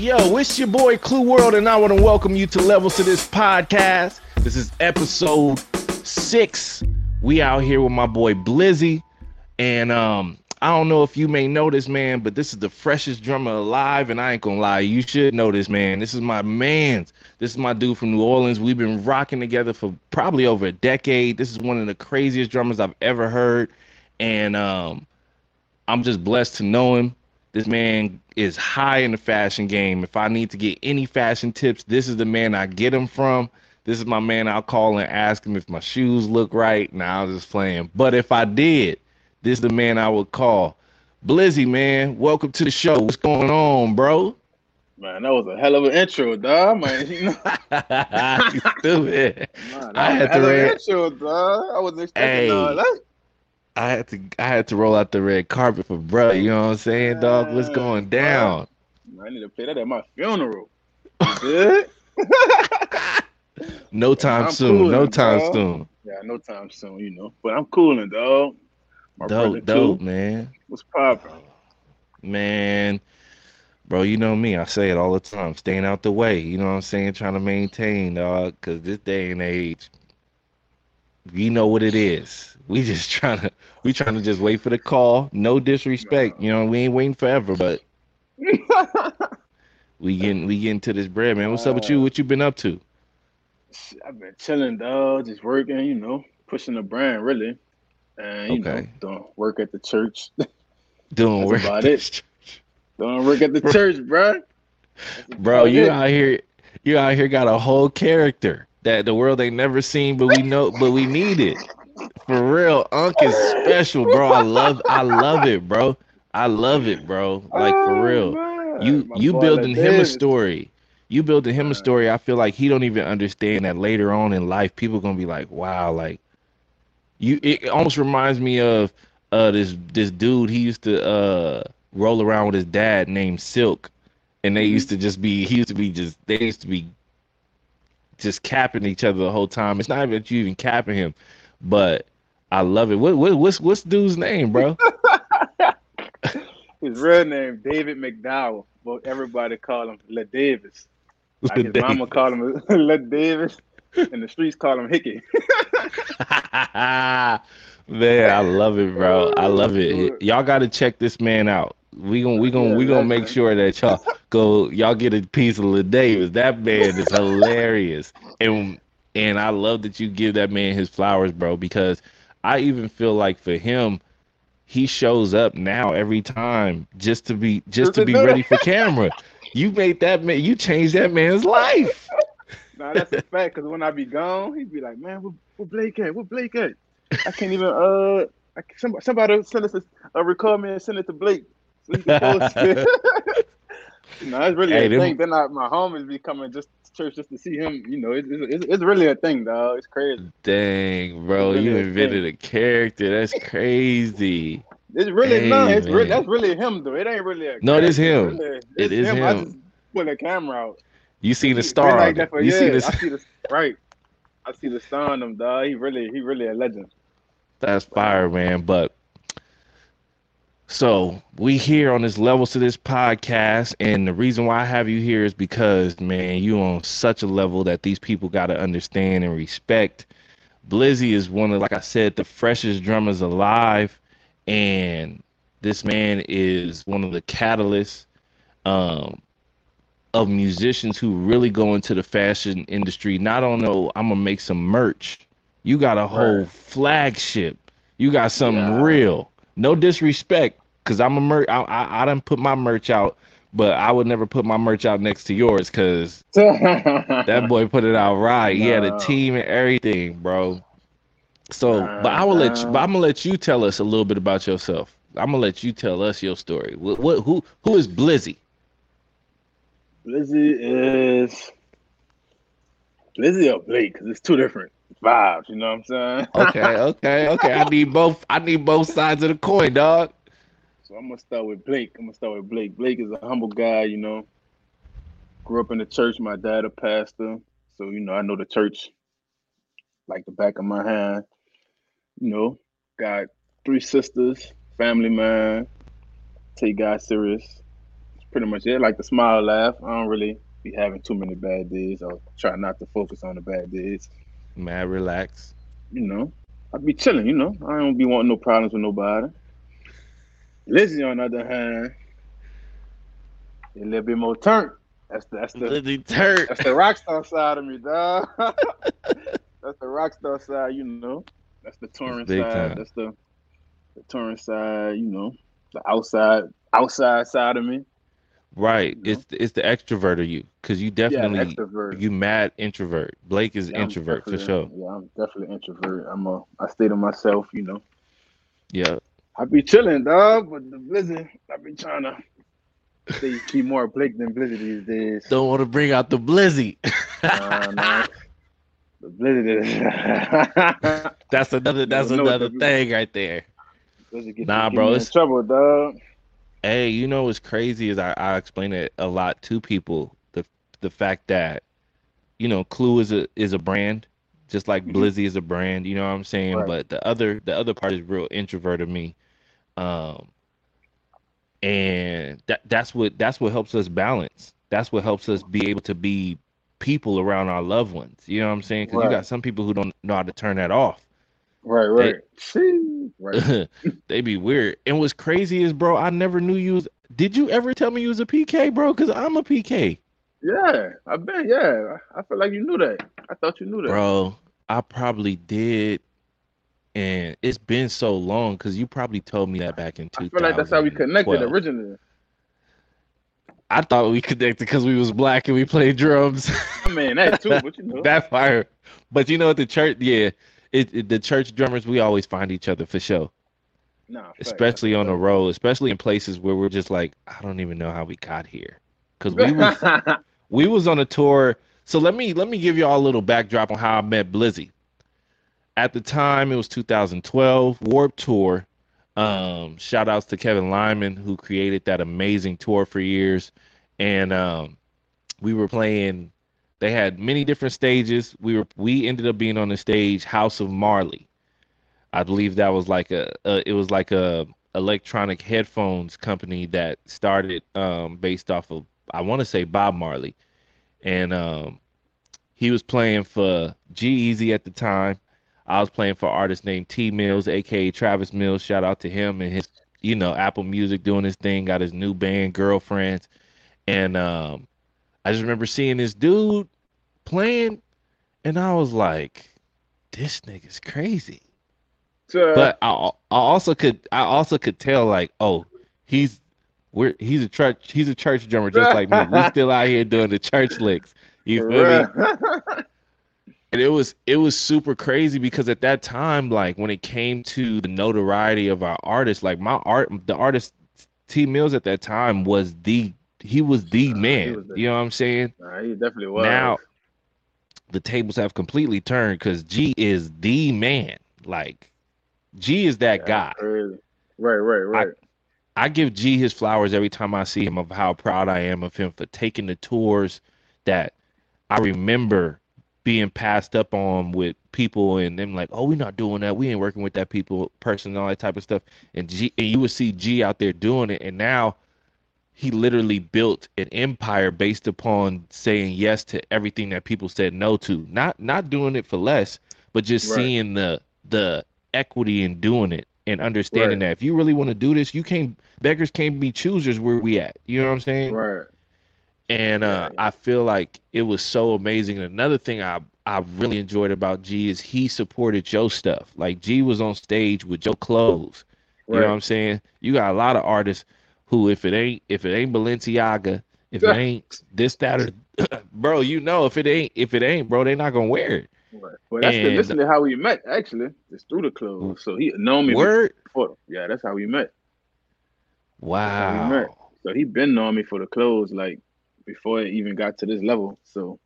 Yo, it's your boy Klueworld, and I want to welcome you to Levels to this podcast. This is episode six. We out here with my boy Blizzy, and um, I don't know if you may know this man, but this is the freshest drummer alive, and I ain't gonna lie, you should know this man. This is my man's. This is my dude from New Orleans. We've been rocking together for probably over a decade. This is one of the craziest drummers I've ever heard, and um, I'm just blessed to know him. This man is high in the fashion game. If I need to get any fashion tips, this is the man I get them from. This is my man I'll call and ask him if my shoes look right. Now I'm just playing. But if I did, this is the man I would call. Blizzy, man, welcome to the show. What's going on, bro? Man, that was a hell of an intro, dog. Man, you know, stupid. man, that I was had to read- intro, dog. I wasn't expecting Hey. all that. I had to I had to roll out the red carpet for bro. You know what I'm saying, dog? What's going down? I need to play that at my funeral. Good? No time I'm soon. no time soon. yeah, no time soon, you know. But I'm cooling, dog. My Dope, dope, too. man. What's poppin'? Man, bro, you know me. I say it all the time. Staying out the way. You know what I'm saying? Trying to maintain, dog. Cause this day and age, you know what it is. We just trying to, we trying to just wait for the call. No disrespect. You know, we ain't waiting forever, but we getting, we getting to this bread, man. What's up with you? Uh, what you been up to? I've been chilling, dog. Just working, you know, pushing the brand, really. And, you know, Okay. doing work at the church. Doing work. about it. doing work at the church, bro. Bro, you out here, you out here got a whole character that the world ain't never seen, but we know, but we need it. For real, Unc is special, bro. I love, I love it, bro. I love it, bro. Like for real. You you building him a story. You building him a story. I feel like he don't even understand that later on in life, people gonna be like, wow, like you. It almost reminds me of uh this this dude. He used to uh roll around with his dad named Silk, and they Mhm. used to just be. He used to be just. They used to be just capping each other the whole time. It's not even that you even capping him, but I love it. What, what what's what's dude's name, bro? His real name David McDowell, but everybody call him Le Davis. Like his mama call him Le Davis, and the streets call him Hickey. man, I love it, bro. Oh, I love it. Y'all got to check this man out. We gonna we gonna we gonna make sure that y'all go y'all get a piece of Lil Davis. That man is hilarious, and and I love that you give that man his flowers, bro. Because I even feel like for him, he shows up now every time just to be just to be ready for camera. You made that man. You changed that man's life. Nah, that's a fact. Cause when I be gone, he'd be like, "Man, where, where Blake at? Where Blake at? I can't even uh, I, somebody, somebody send us a, a record me and send it to Blake so he can post it." no, it's really Hey, a them- thing. Then I, my homies be coming just church just to see him. You know, it's it's, it's really a thing, dog. It's crazy. Dang, bro, Really you a invented a character. That's crazy. It's really Hey, no, it's really that's really him though. It ain't really a No, it is him. Really, It it's is I him. just put the camera out. You see the star. like that for You see? I see the right. I see the star on him, dog. He really, he really a legend. That's fire, man. But so we here on this levels to this podcast, and the reason why I have you here is because, man, you on such a level that these people got to understand and respect. Blizzy is one of, like I said, the freshest drummers alive, and this man is one of the catalysts um, of musicians who really go into the fashion industry. Not on no, I'm gonna make some merch. You got a whole flagship. You got something Yeah. real. No disrespect, cause I'm a merch. I, I I done put my merch out, but I would never put my merch out next to yours, cause that boy put it out right. He had a team and everything, bro. So, but I will let you. But I'm gonna let you tell us a little bit about yourself. I'm gonna let you tell us your story. What, what who who is Blizzy? Blizzy is Blizzy or Blake because it's two different vibes. You know what I'm saying? Okay, okay, okay. I need both. I need both sides of the coin, dog. So I'm gonna start with Blake. I'm gonna start with Blake. Blake is a humble guy, you know. Grew up in the church. My dad a pastor, so you know I know the church like the back of my hand. You know, got three sisters, family man, take God serious. pretty much it. Like the smile, laugh. I don't really be having too many bad days. I'll try not to focus on the bad days. Mad relax. You know, I be chilling. You know, I don't be wanting no problems with nobody. Lizzie, on the other hand, a little bit more turnt. That's the that's the Lizzie turnt. that's the rock star side of me, dog. that's the rock star side, you know. That's the touring side. time. That's the the touring side, you know. The outside outside side of me. Right. You know? It's it's the extrovert of you, cause you Yeah, definitely extrovert. you mad introvert. Blake is Yeah, introvert for sure. Yeah, I'm definitely introvert. I'm a I stay to myself, you know. Yeah. I be chilling, dog, but the blizzard, I be trying to stay keep more Blake than blizzard these days. Don't want to bring out the blizzy. Nah, nah. The blizzard is that's another that's Never know what another the- thing right there. get, Nah, get bro, it's- trouble, dog. Hey, you know what's crazy is I, I explain it a lot to people. The the fact that, you know, Klue is a is a brand, just like Mhm. Blizzy is a brand, you know what I'm saying? Right. But the other the other part is real introvert of me. Um and that that's what that's what helps us balance. That's what helps us be able to be people around our loved ones. You know what I'm saying? Because you got some people who don't know how to turn that off. Right, right. See, right. they be weird. And what's crazy is, bro, I never knew you was. Did you ever tell me you was a PK, bro? Because I'm a PK, Yeah, I bet. Yeah, I I feel like you knew that. I thought you knew that. bro. I probably did, and it's been so long because you probably told me that back in two. I 2012. feel like that's how we connected originally. I thought we connected because we was black and we played drums. I mean that too, but you know. that fire. But you know, at the church, yeah, it, it- the church drummers, we always find each other for sure. nah, especially on the road, especially in places where we're just like, I don't even know how we got here, because we was we was on a tour. So let me let me give you all a little backdrop on how I met Blizzy. At the time, it was 2012 Warped Tour. Um, shout outs to Kevin Lyman who created that amazing tour for years, and um, we were playing. They had many different stages. We were we ended up being on the stage House of Marley. I believe that was like a, a it was like a electronic headphones company that started um, based off of I want to say Bob Marley, and um, he was playing for G-Eazy at the time. I was playing for artist named T Mills, aka Travis Mills. Shout out to him and his, you know, Apple Music doing his thing. Got his new band, Girlfriends, and um, I just remember seeing this dude playing, and I was like, "This nigga's crazy." So, but I, I also could I also could tell like oh he's we're he's a church he's a church drummer just like me. We're still out here doing the church licks. You feel me? and it was it was super crazy because at that time like when it came to the notoriety of our artists like my art the artist T Mills at that time was the he was the man. was the- you know what I'm saying? Nah, he definitely was. now the tables have completely turned because G is the man. Like G is that Yeah, guy. crazy. Right, right, right. I give G his flowers every time I see him of how proud I am of him for taking the tours that I remember being passed up on with people and them like, oh, we're not doing that. We ain't working with that people person and all that type of stuff. And G and you would see G out there doing it. And now he literally built an empire based upon saying yes to everything that people said no to. Not not doing it for less, but just Right. seeing the the equity in doing it and understanding Right. that if you really want to do this, you can't beggars can't be choosers where we at. You know what I'm saying? right. And uh. I feel like it was so amazing. And another thing I I really enjoyed about G is he supported Joe stuff. Like G was on stage with Joe Clothes. You know what I'm saying? You got a lot of artists who, if it ain't if it ain't Balenciaga, if it ain't this that or bro, you know if it ain't if it ain't bro, they not gonna wear it. Right. Well, that's the, And- listen to how we met. Actually, it's through the clothes. So he known me Word. before. Yeah, that's how we met. how we met. Wow. So he been knowing me for the clothes like before it even got to this level. So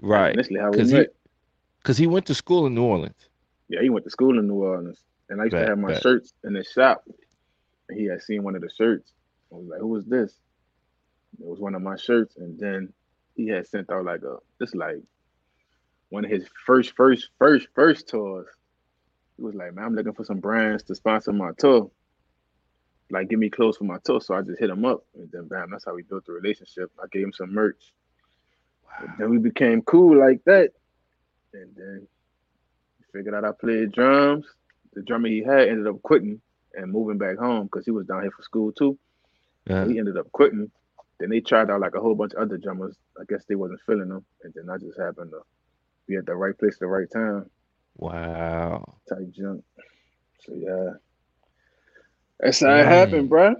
Right. initially how we 'Cause he- met. Cause he went to school in New Orleans. Yeah, he went to school in New Orleans, and I used Bet, to have my bet. shirts in the shop. And he had seen one of the shirts. I was like, "Who was this?" It was one of my shirts, and then he had sent out like a this like one of his first, first, first, first tours. He was like, "Man, I'm looking for some brands to sponsor my tour." like give me clothes for my tour. So I just hit him up, and then bam, that's how we built the relationship. I gave him some merch. Wow. Then we became cool like that, and then he figured out I played drums. The drummer he had ended up quitting and moving back home because he was down here for school too. Yeah. He ended up quitting. Then they tried out like a whole bunch of other drummers. I guess they wasn't feeling them, and then I just happened to be at the right place at the right time. Wow. Type junk. So yeah, that's how it mm. happened, bro.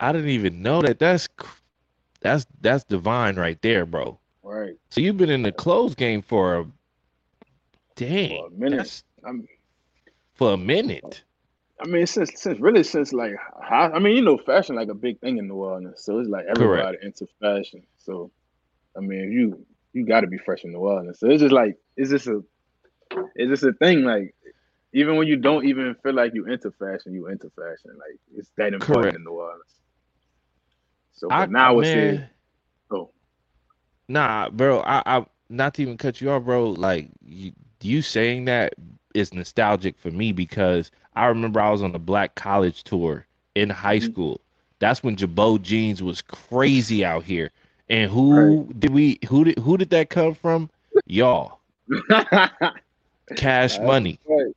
I didn't even know that. That's that's that's divine right there, bro. Right. So you've been in the clothes game for a dang for a minute. I'm, for a minute. I mean, since since really since like I mean, you know, fashion like a big thing in New Orleans, so it's like everybody Correct. into fashion. So, I mean, you you got to be fresh in New Orleans. So it's just like it's just a it's just a thing. Like even when you don't even feel like you into fashion, you into fashion. Like it's that important Correct. in New Orleans. So I, now it's man, oh. Nah, bro. I, I not to even cut you off, bro. Like you, you saying that is nostalgic for me because I remember I was on a Black College tour in high mm-hmm. school. That's when Girbaud jeans was crazy out here. And who right. did we who did who did that come from? Y'all. Cash money. Right.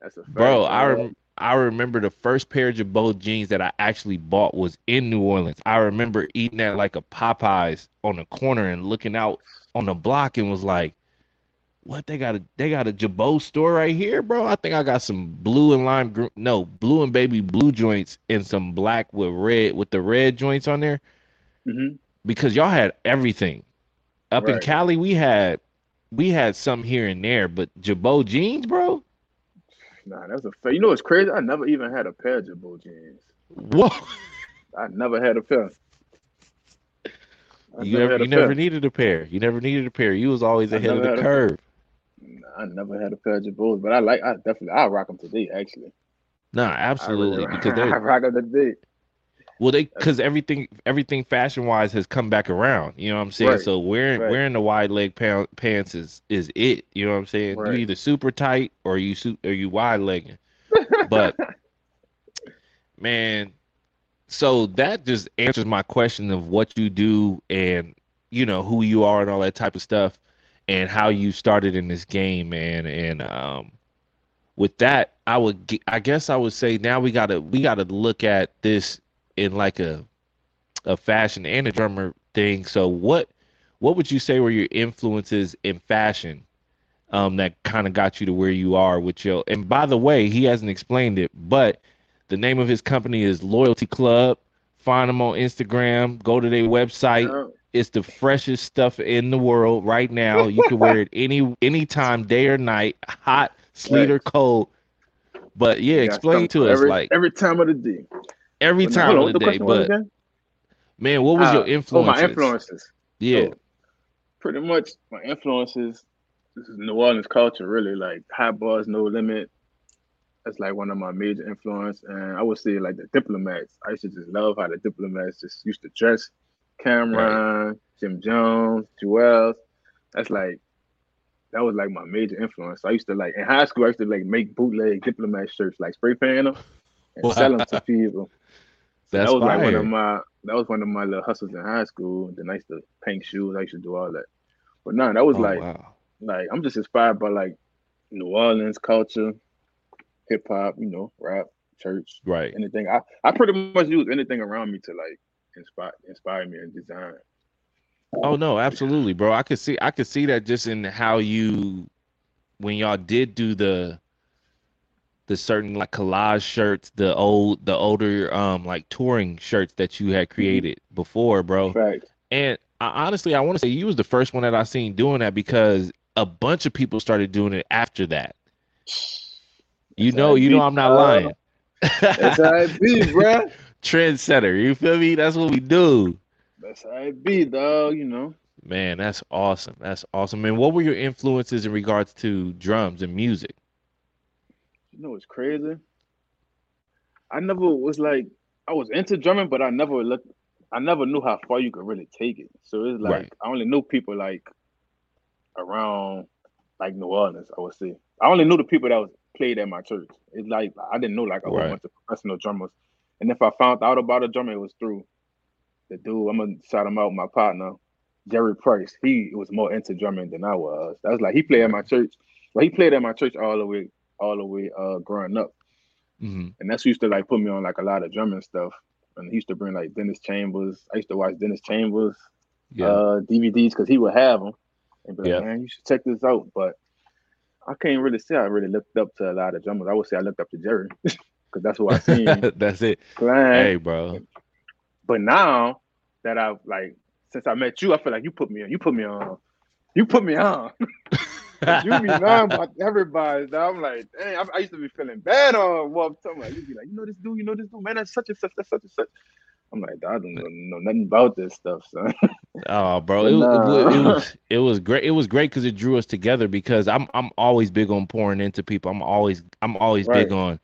That's a fact, bro. I rem- I remember the first pair of Girbaud jeans that I actually bought was in New Orleans. I remember eating at like a Popeyes on the corner and looking out on the block and was like, "What they got a they got a Girbaud store right here, bro? I think I got some blue and lime gr- no blue and baby blue joints and some black with red with the red joints on there." Mm-hmm. Because y'all had everything. Up right. in Cali, we had we had some here and there, but Girbaud jeans, bro. Nah, that's a fair. You know what's crazy? I never even had a pair of Girbaud jeans. What? I never had a pair. I you never, you never needed a pair. You never needed a pair. You was always ahead of the curve. Nah, I never had a pair of Girbaud, but I like. I definitely. I rock them today. Actually. Nah, absolutely. I, because they're I rock them today. Well, they because everything everything fashion wise has come back around. You know what I'm saying? Right. So wearing right. wearing the wide leg pants is is it. You know what I'm saying? Right. You either super tight or you or you wide legging. But man, so that just answers my question of what you do and you know who you are and all that type of stuff and how you started in this game, man. And um, with that, I would I guess I would say now we gotta we gotta look at this in like a a fashion and a drummer thing. So what what would you say were your influences in fashion um, that kind of got you to where you are with your and by the way, he hasn't explained it, but the name of his company is Loyalty Club. Find them on Instagram, go to their website. It's the freshest stuff in the world right now. You can wear it any anytime, day or night, hot, sleet, or cold. But yeah, explain to us every, like every time of the day every time of the day. But man, what was uh, your influence? Oh, my influences. Yeah. So, pretty much my influences. This is New Orleans culture, really. Like Hot Boys, No Limit. That's like one of my major influence, and I would say like the Diplomats. I used to just love how the Diplomats just used to dress. Cam'ron, right. Jim Jones, Juelz. That's like that was like my major influence. I used to like in high school. I used to like make bootleg diplomat shirts, like spray paint them and wow. sell them to people. That's that was fire. like one of my that was one of my little hustles in high school. Then I used to paint shoes. I used to do all that. But no, that was oh, like wow. like I'm just inspired by like New Orleans culture, hip hop, you know, rap, church, right? Anything. I, I pretty much use anything around me to like inspire inspire me and design. Oh no, absolutely, bro. I could see I could see that just in how you when y'all did do the the certain like collage shirts, the old the older um like touring shirts that you had mm-hmm. created before, bro. Right. And I, honestly, I want to say you was the first one that I seen doing that because a bunch of people started doing it after that. You know, you know, I'm not lying. That's how it be, bro. Trendsetter, you feel me? That's what we do. That's how it be, dog. You know. Man, that's awesome. That's awesome. And what were your influences in regards to drums and music? You know what's crazy? I never was like I was into drumming, but I never looked. I never knew how far you could really take it. So it's like right. I only knew people like around like New Orleans. I would say I only knew the people that was played at my church. It's like I didn't know like a right. whole bunch of professional drummers. And if I found out about a drummer, it was through the dude. I'm gonna shout him out, my partner, Jerry Price. He was more into drumming than I was. That was like he played at my church. Well, he played at my church all the way, all the way uh growing up. Mm-hmm. And that's who used to like put me on like a lot of drumming stuff. And he used to bring like Dennis Chambers. I used to watch Dennis Chambers Yeah. uh DVDs because he would have them. And be like, Yeah. man, you should check this out. But I can't really say I really looked up to a lot of drummers. I would say I looked up to Jerry because that's who I seen That's it. playing. Hey, bro. But now that I've like since I met you, I feel like you put me on. You put me on. You put me on. you be knowing about everybody. dawg. I'm like, dang, I, I used to be feeling bad on Wolf. I'm like, you be like, you know this dude, you know this dude, man, that's such and such, that's such and such. I'm like, I don't know, nothing about this stuff, son. Oh, bro, it, was- it, was- it was it was great. It was great because it drew us together. Because I'm I'm always big on pouring into people. I'm always I'm always big on.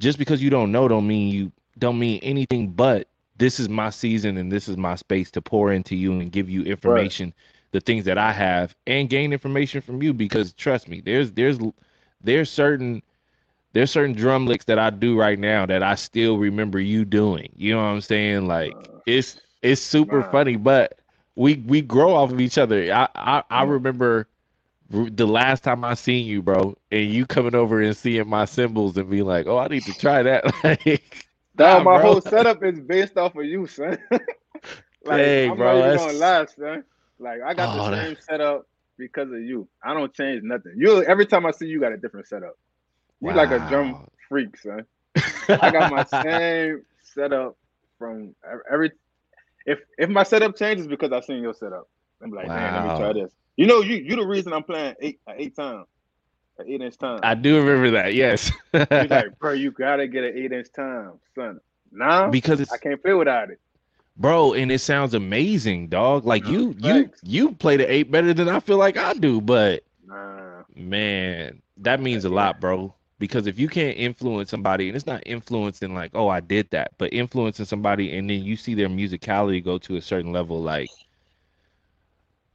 Just because you don't know, don't mean you don't mean anything. But this is my season and this is my space to pour into you and give you information, the things that I have, and gain information from you. Because trust me, there's there's there's certain there's certain drum licks that I do right now that I still remember you doing. You know what I'm saying? Like Uh, it's it's super Nah. funny, but we we grow off of each other. I I, I remember the last time I seen you, bro, and you coming over and seeing my cymbals and be like, "Oh, I need to try that." like, Dog, Nah, my bro. whole setup is based off of you, son. like, Dang, I'm bro, not even that's- gonna lie, son. Like I got Oh, the that- same setup because of you. I don't change nothing. You every time I see you, got a different setup. You like a drum freak, son. I got my same setup from every. If if my setup changes because I seen your setup, I'm like, man, let me try this. You know, you you the reason I'm playing eight eight times, an eight inch time. I do remember that. Yes, He's like, bro, you gotta get an eight inch time, son. Now because it's I can't play without it. Bro, and it sounds amazing, dog. Like you you you play the eight better than I feel like I do, but Nah, Man, that means a lot, bro. Because if you can't influence somebody, and it's not influencing like, oh, I did that, but influencing somebody, and then you see their musicality go to a certain level, like,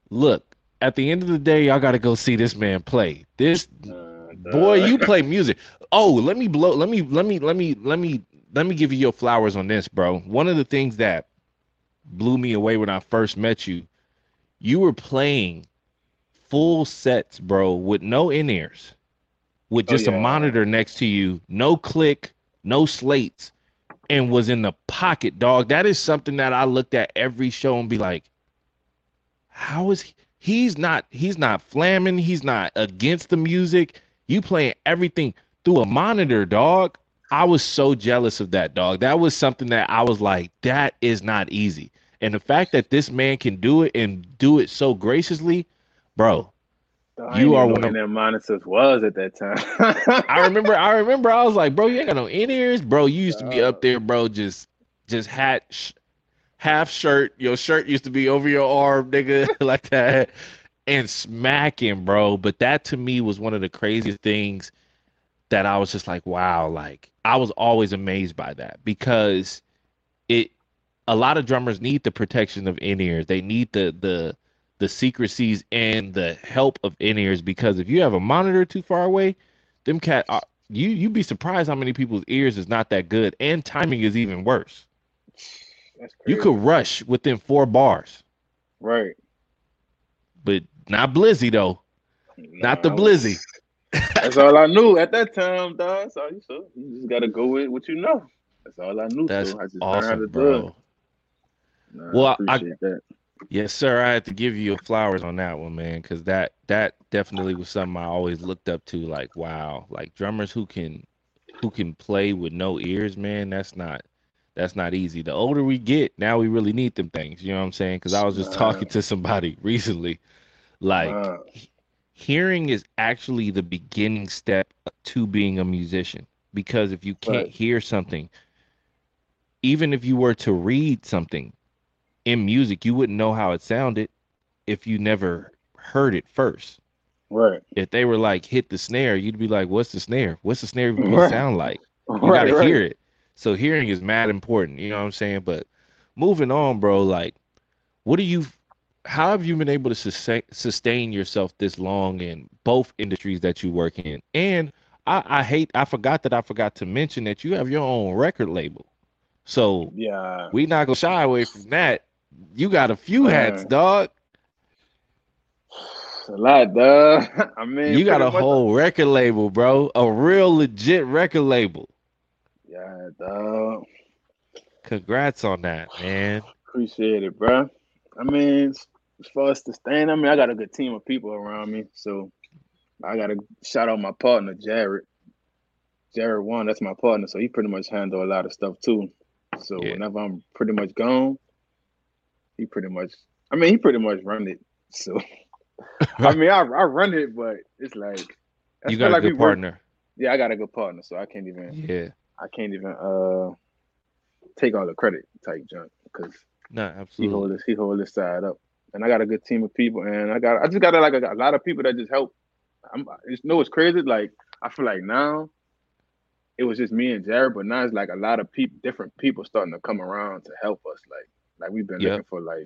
look, at the end of the day, y'all got to go see this man play. This nah, boy, you play music. Oh, let me blow. Let me let me let me let me let me give you your flowers on this, bro. One of the things that blew me away when I first met you, you were playing full sets, bro, with no in ears, with Oh, just a monitor next to you, no click, no slates, and was in the pocket, dog. That is something that I looked at every show and be like, how is he? He's not he's not flamming, he's not against the music. You playing everything through a monitor, dog. I was so jealous of that, dog. That was something that I was like, that is not easy. And the fact that this man can do it and do it so graciously, bro. I you are one of- them monitors was at that time. I remember, I remember, I was like, bro, you ain't got no in ears, bro. You used to be up there, bro, just, just hat, sh- half shirt. Your shirt used to be over your arm, nigga, like that, and smacking, bro. But that to me was one of the craziest things that I was just like, wow, like I was always amazed by that because it. A lot of drummers need the protection of in ears. They need the the the secrecies and the help of in ears because if you have a monitor too far away, them cat uh, you you'd be surprised how many people's ears is not that good and timing is even worse. That's You could rush within four bars, right. but not Blizzy though. Not the Blizzy. That's all I knew at that time, dog. All you. You just gotta go with what you know. That's all I knew. That's so I just learned how to awesome, bro. Well, I I- that. Yes, sir. I had to give you flowers on that one, man, because that that definitely was something I always looked up to. Like, wow, like drummers who can who can play with no ears, man. That's not that's not easy. The older we get, now we really need them things. You know what I'm saying? Because I was just talking to somebody recently, like Nah. hearing is actually the beginning step to being a musician. Because if you can't Right. hear something, even if you were to read something in music, you wouldn't know how it sounded if you never heard it first. right. If they were like hit the snare, you'd be like, "What's the snare? What's the snare Right. sound like?" You right, gotta right. hear it. So hearing is mad important. You know what I'm saying? But moving on, bro. Like, what do you? How have you been able to sustain sustain yourself this long in both industries that you work in? And I, I hate. I forgot that I forgot to mention that you have your own record label. So Yeah. we not gonna shy away from that. You got a few hats, dog. A lot, dog. I mean, You got a whole record label, bro. A real legit record label. Yeah, dog. Congrats on that, man. Appreciate it, bro. I mean, as far as the stand, I mean, I got a good team of people around me. So I got to shout out my partner, Jared. Jared one, that's my partner. So he pretty much handle a lot of stuff too. So Yeah. whenever I'm pretty much gone, he pretty much, I mean, he pretty much run it. So I mean, I, I run it, but it's like You got a like good work- partner. Yeah, I got a good partner, so I can't even, Yeah. I can't even uh take all the credit type junk because No, he absolutely. hold this he hold this side up and i got a good team of people and i got i just got like a, a lot of people that just help i'm it's no it's crazy like i feel like now it was just me and jared but now it's like a lot of people different people starting to come around to help us like like we've been Yep. looking for like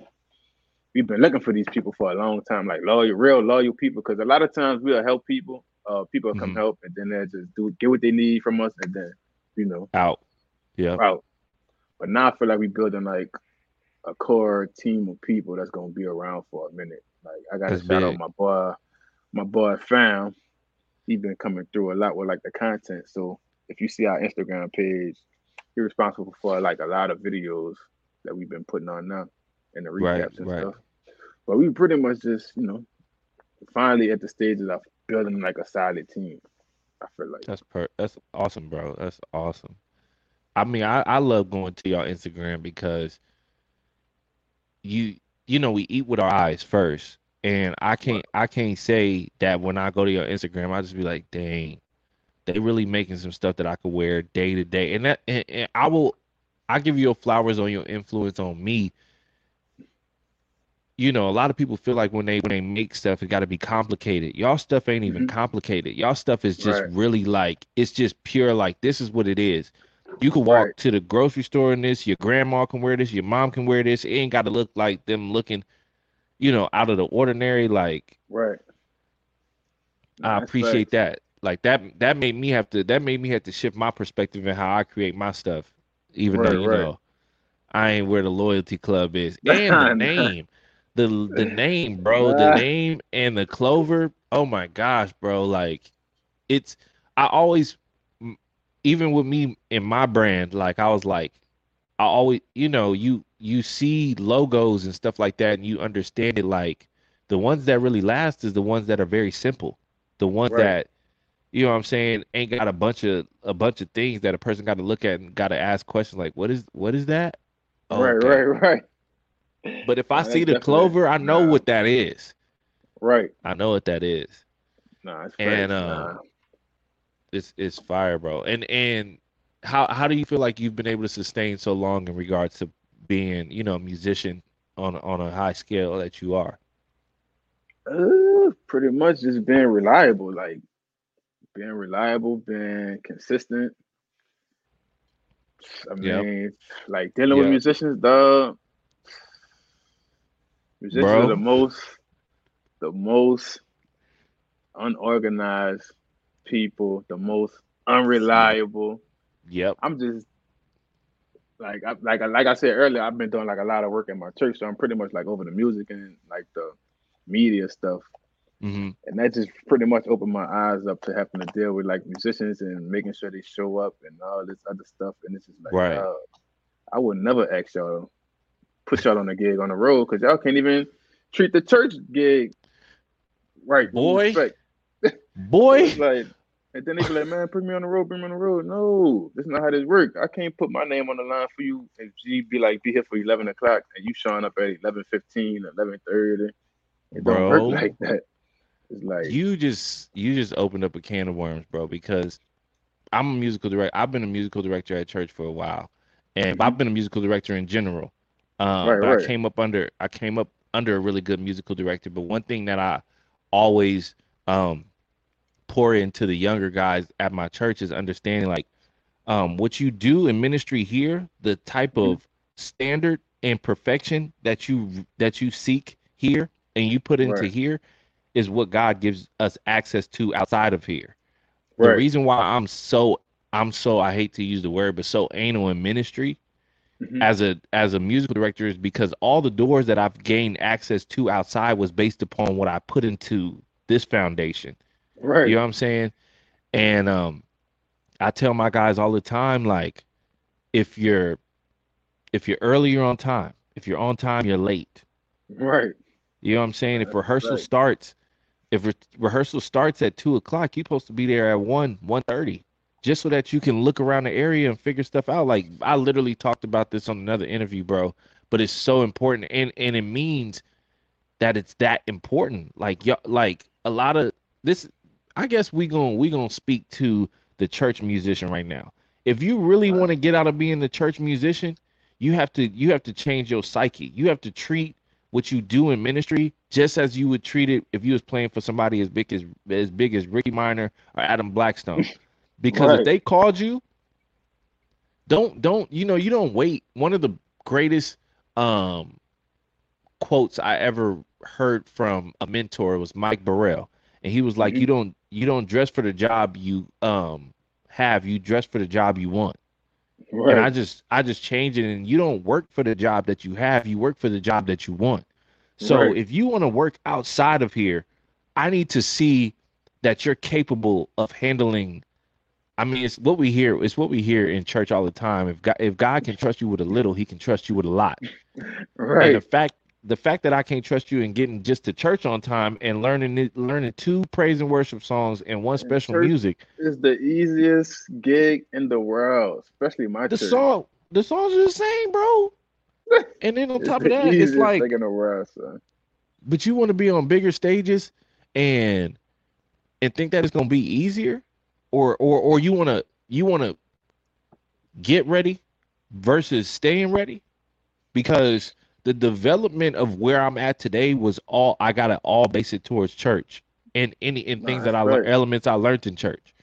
we've been looking for these people for a long time like loyal real loyal people because a lot of times we'll help people uh people come Mhm. help and then they'll just do get what they need from us and then you know Out. Yeah. out. But now I feel like we building like a core team of people that's gonna be around for a minute. Like I gotta That's shout out my boy, my boy Fam. He's been coming through a lot with like the content. So if you see our Instagram page, he's responsible for like a lot of videos that we've been putting on now and the Right, recaps and right. stuff. But we pretty much just, you know, finally at the stages of building like a solid team. I feel like That's per that's awesome, bro. That's awesome. I mean, I, I love going to your Instagram because you you know, we eat with our eyes first. And I can't I can't say that when I go to your Instagram, I just be like, dang, they really making some stuff that I could wear day to day. And that and, and I will I give you your flowers on your influence on me. You know, a lot of people feel like when they when they make stuff, it got to be complicated. Y'all stuff ain't even Mhm. complicated. Y'all stuff is just Right. really like it's just pure. Like this is what it is. You can walk Right. to the grocery store in this. Your grandma can wear this. Your mom can wear this. It ain't got to look like them looking, you know, out of the ordinary. Like right. I That's appreciate facts. that. Like that that made me have to that made me have to shift my perspective in how I create my stuff. Even though you right. know I ain't where the loyalty club is. And the name. The the name, bro. The name and the clover. Oh my gosh, bro. Like it's I always even with me in my brand, like I was like I always you know, you you see logos and stuff like that and you understand it like the ones that really last is the ones that are very simple. The ones Right. that you know what I'm saying ain't got a bunch of a bunch of things that a person got to look at and got to ask questions like what is what is that? Oh, right, okay. right, right. But if I see the clover, I know nah. what that is. Right. I know what that is. Nah, it's And, um, nah. It's it's fire, bro. And and how how do you feel like you've been able to sustain so long in regards to being, you know, a musician on on a high scale that you are? Uh, pretty much just being reliable, like being reliable, being consistent. I Yep. mean, like dealing with musicians, dog. Musicians Bro. are the most, the most unorganized people, the most unreliable. Yep. I'm just like I, like I- like I said earlier, I've been doing like a lot of work in my church, so I'm pretty much like over the music and like the media stuff, hmm and that just pretty much opened my eyes up to having to deal with like musicians and making sure they show up and all this other stuff, and it's just like, Right. uh, I would never ask y'all put y'all on a gig on the road because y'all can't even treat the church gig right, Boy. Boy, like, and then they be like, man, bring me on the road, bring me on the road. No, that's not how this works. I can't put my name on the line for you if you be like, be here for 11 o'clock and you showing up at 11.15, 11.30. It Bro. don't work like that. It's like, you just you just opened up a can of worms, bro, because I'm a musical director. I've been a musical director at church for a while. And. I've been a musical director in general. Um, Right, but right. I came up under I came up under a really good musical director. But one thing that I always um pour into the younger guys at my church is understanding like um what you do in ministry here, the type Mhm. of standard and perfection that you that you seek here and you put into Right. here is what God gives us access to outside of here. The reason why I'm so I'm so I hate to use the word, but so anal in ministry mm-hmm. as a as a musical director is because all the doors that I've gained access to outside was based upon what I put into this foundation. Right. You know what I'm saying? And um I tell my guys all the time like if you're if you're early you're on time. If you're on time you're late. Right. You know what I'm saying? If rehearsal right. starts if re- rehearsal starts at two o'clock, you're supposed to be there at one, one thirty, just so that you can look around the area and figure stuff out. Like I literally talked about this on another interview, bro. But it's so important, and and it means that it's that important. Like y- like a lot of this. I guess we gonna we gonna speak to the church musician right now. If you really want to get out of being the church musician, you have to you have to change your psyche. You have to treat what you do in ministry just as you would treat it if you was playing for somebody as big as as big as Ricky Minor or Adam Blackstone. Because right. if they called you, don't don't you know you don't wait. One of the greatest um quotes I ever heard from a mentor was Mike Burrell. And he was like, mm-hmm. You don't you don't dress for the job you um have, you dress for the job you want. Right. And I just I just change it and you don't work for the job that you have, you work for the job that you want. So right. if you want to work outside of here, I need to see that you're capable of handling I mean it's what we hear it's what we hear in church all the time. If God if God can trust you with a little, he can trust you with a lot. Right. And the fact the fact that I can't trust you in getting just to church on time and learning it, learning two praise and worship songs and one special church music is the easiest gig in the world, especially my the church. song. The songs are the same, bro. and then on top of that, it's like in the world, son. But you want to be on bigger stages and and think that it's gonna be easier, or or or you want to you want to get ready versus staying ready because the development of where I'm at today was all I gotta all base it towards church and any and things that I right. learned elements I learned in church.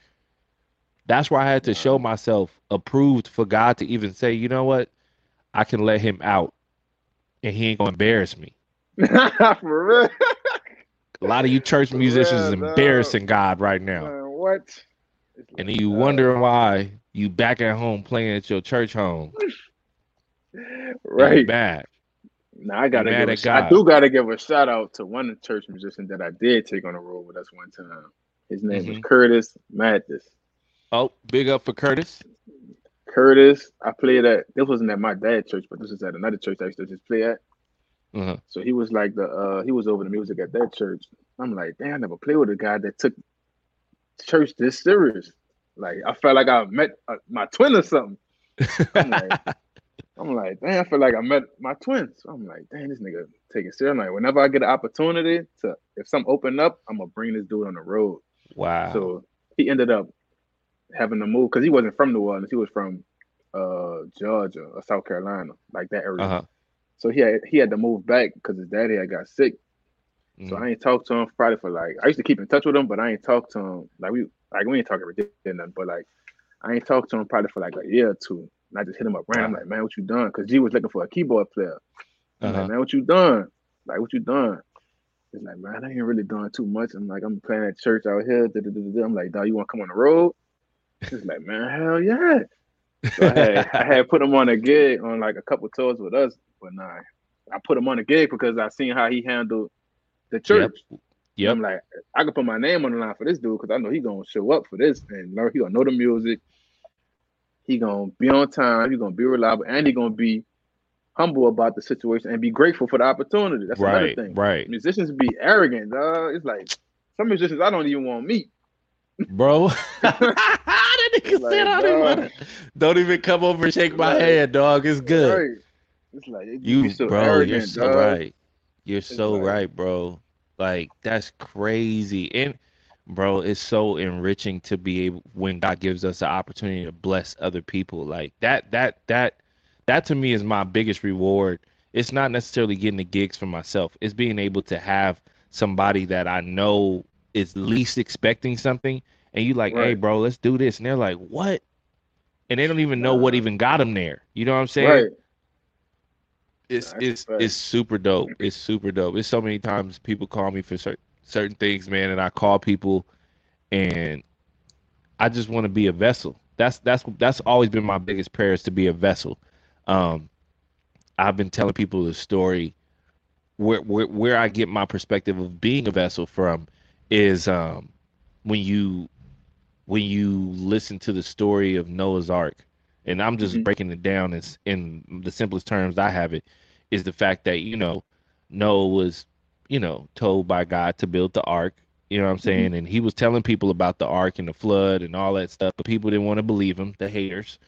That's why I had to show myself approved for God to even say, you know what, I can let him out, and he ain't gonna embarrass me. for real. A lot of you church musicians is embarrassing God right now. Man, what? And you wonder why you back at home playing at your church home. right. Bad. Now I gotta give a, I do gotta give a shout out to one church musician that I did take on the road with us one time. His name mm-hmm. was Curtis Mathis. Oh, big up for Curtis. Curtis, I played at this wasn't at my dad's church, but this was at another church I used to just play at. Uh-huh. So he was like the uh he was over the music at that church. I'm like, damn, I never played with a guy that took church this serious. Like I felt like I met uh, my twin or something. I'm like, I'm like, damn, I feel like I met my twins. I'm like, damn, this nigga take it serious. Like, whenever I get an opportunity to, if something open up, I'm gonna bring this dude on the road. Wow. So he ended up having to move because he wasn't from New Orleans. He was from uh Georgia or South Carolina, like that area. Uh-huh. So he had he had to move back because his daddy had got sick. Mm-hmm. So I ain't talked to him probably for like I used to keep in touch with him, but I ain't talked to him like we like we ain't talk every day nothing, but like I ain't talked to him probably for like a year or two. And I just hit him up random, I'm like, man, what you done? Because G was looking for a keyboard player. I'm uh-huh. like, man, what you done? Like, what you done? He's like, man, I ain't really doing too much. I'm like, I'm playing at church out here. I'm like, dog, you want to come on the road? He's like, man, hell yeah. So I had, I had put him on a gig on like a couple tours with us, but nah, I put him on a gig because I seen how he handled the church. Yep. Yep. I'm like, I can put my name on the line for this dude because I know he gonna show up for this and learn. He gonna know the music. He gonna be on time. He gonna be reliable, and he gonna be humble about the situation and be grateful for the opportunity. That's right, another thing. Right. Musicians be arrogant, dog. It's like some musicians I don't even want to meet. Bro, that nigga like, said I don't, don't even come over and shake my right. hand, dog. It's good. Right. It's like it you, so bro. Arrogant, you're so dog. right. You're It's so like- right, bro. Like that's crazy, and bro, it's so enriching to be able when God gives us the opportunity to bless other people. Like that, that, that, that to me is my biggest reward. It's not necessarily getting the gigs for myself. It's being able to have somebody that I know is least expecting something, and you like, hey, bro, let's do this, and they're like, what? And they don't even know what even got them there. You know what I'm saying? Right. it's That's it's right. it's super dope. It's super dope. It's so many times people call me for certain certain things, man, and I call people, and I just want to be a vessel. That's that's that's always been my biggest prayer is to be a vessel. Um, I've been telling people the story where, where where I get my perspective of being a vessel from is um, when you when you listen to the story of Noah's Ark, and I'm just Mhm. breaking it down as in the simplest terms I have it, is the fact that you know Noah was you know told by God to build the ark. You know what I'm saying? And he was telling people about the ark and the flood and all that stuff, but people didn't want to believe him, the haters.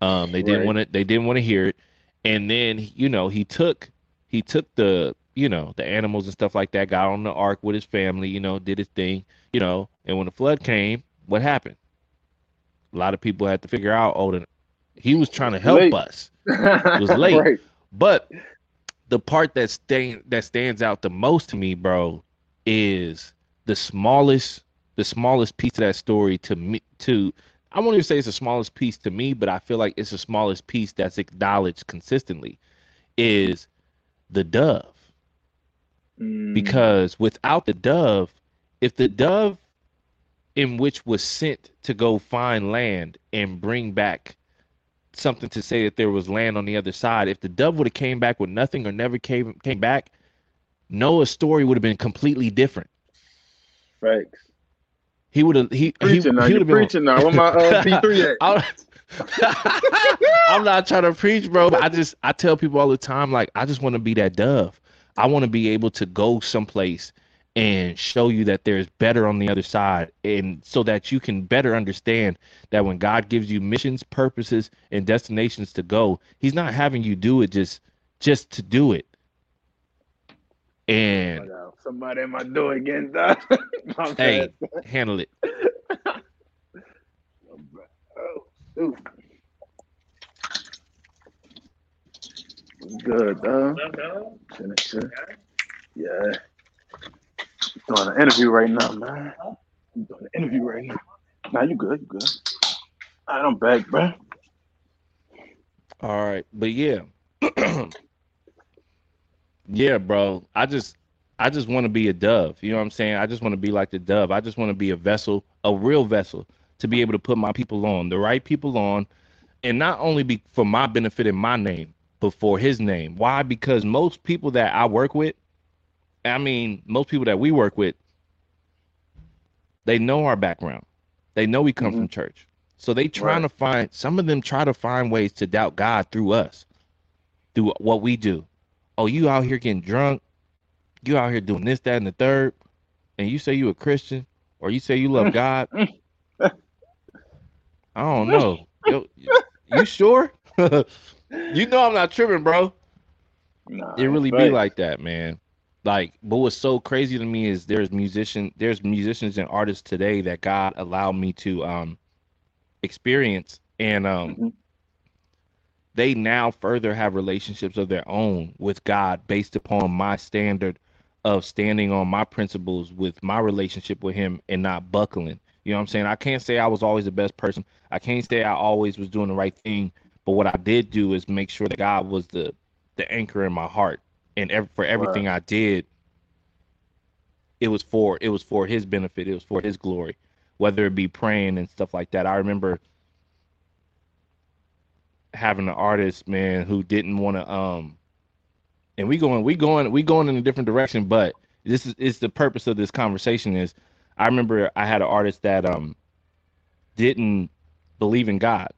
Um, they didn't want to. They didn't want to hear it. And then you know he took he took the you know the animals and stuff like that, got on the ark with his family. You know, did his thing. You know, and when the flood came, what happened? A lot of people had to figure out. Oh, he was trying to help Late. us. It was late. Right. But the part that stain that stands out the most to me, bro, is the smallest the smallest piece of that story to me to I won't even say it's the smallest piece to me, but I feel like it's the smallest piece that's acknowledged consistently is the dove. Mm, Because without the dove, if the dove in which was sent to go find land and bring back something to say that there was land on the other side, if the dove would have came back with nothing or never came came back, Noah's story would have been completely different. facts. He would have he he, Preaching now. he You would have been preaching now. Where my uh, P3 at? I'm, I'm not trying to preach, bro. But I just I tell people all the time, like I just want to be that dove. I want to be able to go someplace and show you that there's better on the other side, and so that you can better understand that when God gives you missions, purposes, and destinations to go, He's not having you do it just just to do it. And Hold on. Somebody at my door again, dog. My hey, bad. handle it. Oh. Good, dog. Chilling, chilling. Yeah. Doing an interview right now, man. I'm doing an interview right now. Now you good, you good. All right, I'm back, bro. All right, but yeah, yeah, bro. I just, I just want to be a dove. You know what I'm saying? I just want to be like the dove. I just want to be a vessel, a real vessel, to be able to put my people on, the right people on, and not only be for my benefit and my name, but for His name. Why? Because most people that I work with, I mean, most people that we work with, they know our background. They know we come Mhm. from church. So they trying Right. to find some of them try to find ways to doubt God through us, through what we do. Oh, you out here getting drunk, you out here doing this, that, and the third, and you say you a Christian or you say you love God. I don't know. Yo, you sure? you know I'm not tripping, bro. Nah, It really be like that, man. Like, but what's so crazy to me is there's musician, there's musicians and artists today that God allowed me to um experience, and um Mhm. they now further have relationships of their own with God based upon my standard of standing on my principles with my relationship with Him and not buckling. You know what I'm saying? I can't say I was always the best person. I can't say I always was doing the right thing. But what I did do is make sure that God was the the anchor in my heart, and ev- for everything I did, it was for it was for His benefit. It was for His glory, whether it be praying and stuff like that. I remember having an artist man who didn't want to um and we going we going we going in a different direction but this is is the purpose of this conversation is i remember i had an artist that um didn't believe in god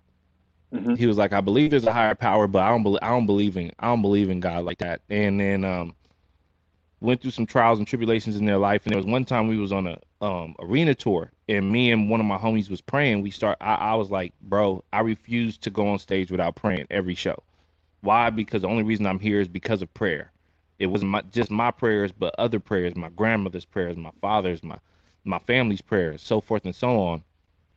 Mhm. he was like i believe there's a higher power but i don't believe i don't believe in i don't believe in god like that. And then um went through some trials and tribulations in their life. And there was one time we was on a um arena tour and me and one of my homies was praying. We start I, I was like bro i refuse to go on stage without praying every show. Why? Because the only reason i'm here is because of prayer. It wasn't my, just my prayers but other prayers my grandmother's prayers my father's my my family's prayers so forth and so on.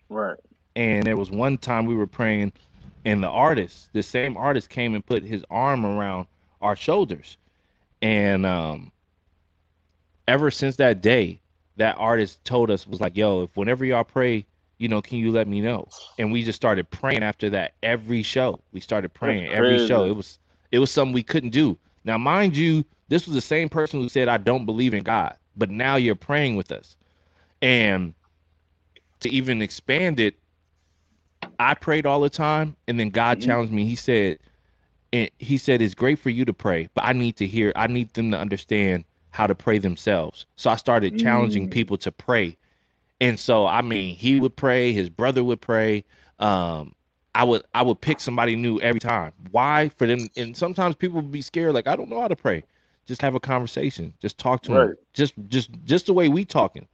Right. and there was one time we were praying and the artist the same artist came and put his arm around our shoulders. And um ever since that day that artist told us was like yo if whenever y'all pray you know can you let me know? And we just started praying after that every show. We started praying every show. it was it was something we couldn't do. Now mind you this was the same person who said i don't believe in god but now you're praying with us. And to even expand it I prayed all the time, and then God Mhm. challenged me. He said, and he said it's great for you to pray, but I need to hear. I need them to understand how to pray themselves. So I started challenging Mm. people to pray. And so I mean, he would pray, his brother would pray. Um, I would I would pick somebody new every time. Why? For them and sometimes people would be scared, like, I don't know how to pray. Just have a conversation. Just talk to him. Just just just the way we talking.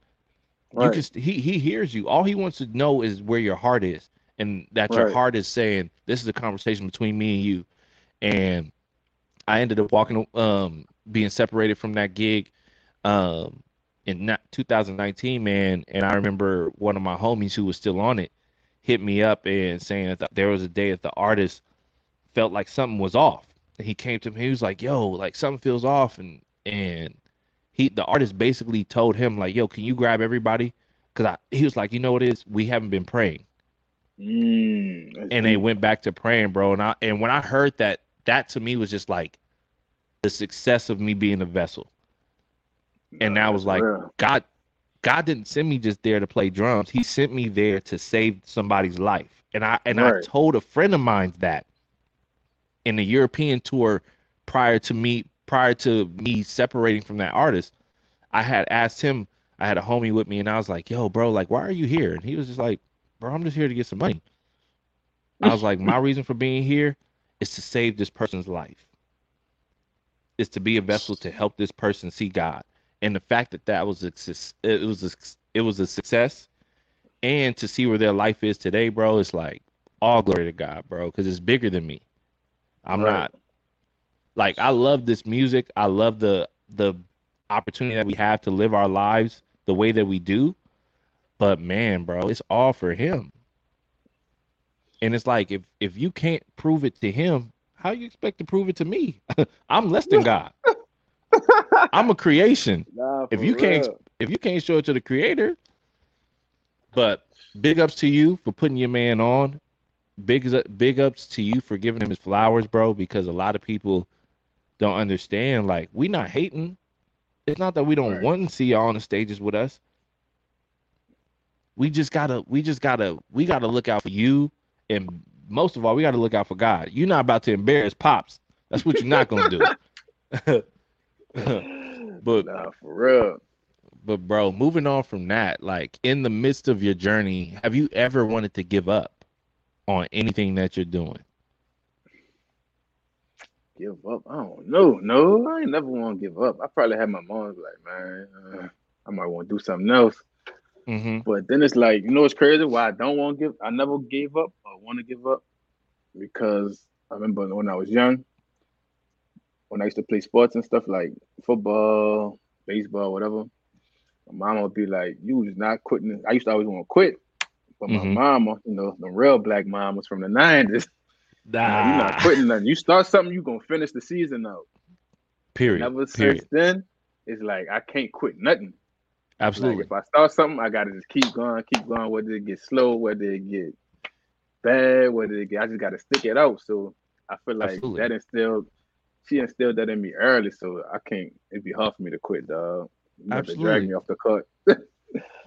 You Right. just he he hears you. All he wants to know is where your heart is. And that your heart is saying, This is a conversation between me and you. And I ended up walking um being separated from that gig um in not 2019 man. And i remember one of my homies who was still on it hit me up and saying that there was a day that the artist felt like something was off. And he came to me he was like yo like something feels off. And and he the artist basically told him like yo can you grab everybody? Because i he was like you know what it is? We haven't been praying Mm, and they went back to praying, bro. And I and when I heard that, that to me was just like the success of me being a vessel. And Nah, I was like, real. God, God didn't send me just there to play drums. He sent me there to save somebody's life. And I and I told a friend of mine that in the European tour prior to me prior to me separating from that artist, I had asked him, I had a homie with me, and I was like, yo, bro, like, why are you here? And he was just like, bro, I'm just here to get some money. I was like, my reason for being here is to save this person's life. Is to be a vessel to help this person see God. And the fact that that was a it was a, it was a success, and to see where their life is today, bro, it's like all glory to God, bro, because it's bigger than me. I'm Right. not like I love this music. I love the the opportunity that we have to live our lives the way that we do. But man, bro, it's all for him. And it's like if if you can't prove it to him, how you expect to prove it to me? I'm less than God. I'm a creation. Nah, If you can't if you can't show it to the creator. But big ups to you for putting your man on. Big big ups to you for giving him his flowers, bro, because a lot of people don't understand. Like, we not hating. It's not that we don't Right. want to see y'all on the stages with us. We just gotta, we just gotta, we gotta look out for you, and most of all, we gotta look out for God. You're not about to embarrass pops. That's what you're not gonna do. but nah, for real. but bro, moving on from that, like in the midst of your journey, have you ever wanted to give up on anything that you're doing? Give up? I don't know. No, I ain't never want to give up. I probably had my mom's like, man, uh, I might want to do something else. Mm-hmm. But then it's like, you know, it's crazy. Why I don't want to give. I never gave up or want to give up because I remember when I was young, when I used to play sports and stuff like football, baseball, whatever. My mama would be like, "You was not quitting." I used to always want to quit, but my Mhm. mama, you know, the real black mamas from the nineties, Nah, you're not quitting nothing. You start something, you gonna finish the season out. Period. Ever period. since then, it's like I can't quit nothing. Absolutely. Like if I start something, I gotta just keep going, keep going. Whether it get slow, whether it get bad, whether it get, I just gotta stick it out. So I feel like Absolutely. that instilled, she instilled that in me early. So I can't. It'd be hard for me to quit, dog. You to drag me off the court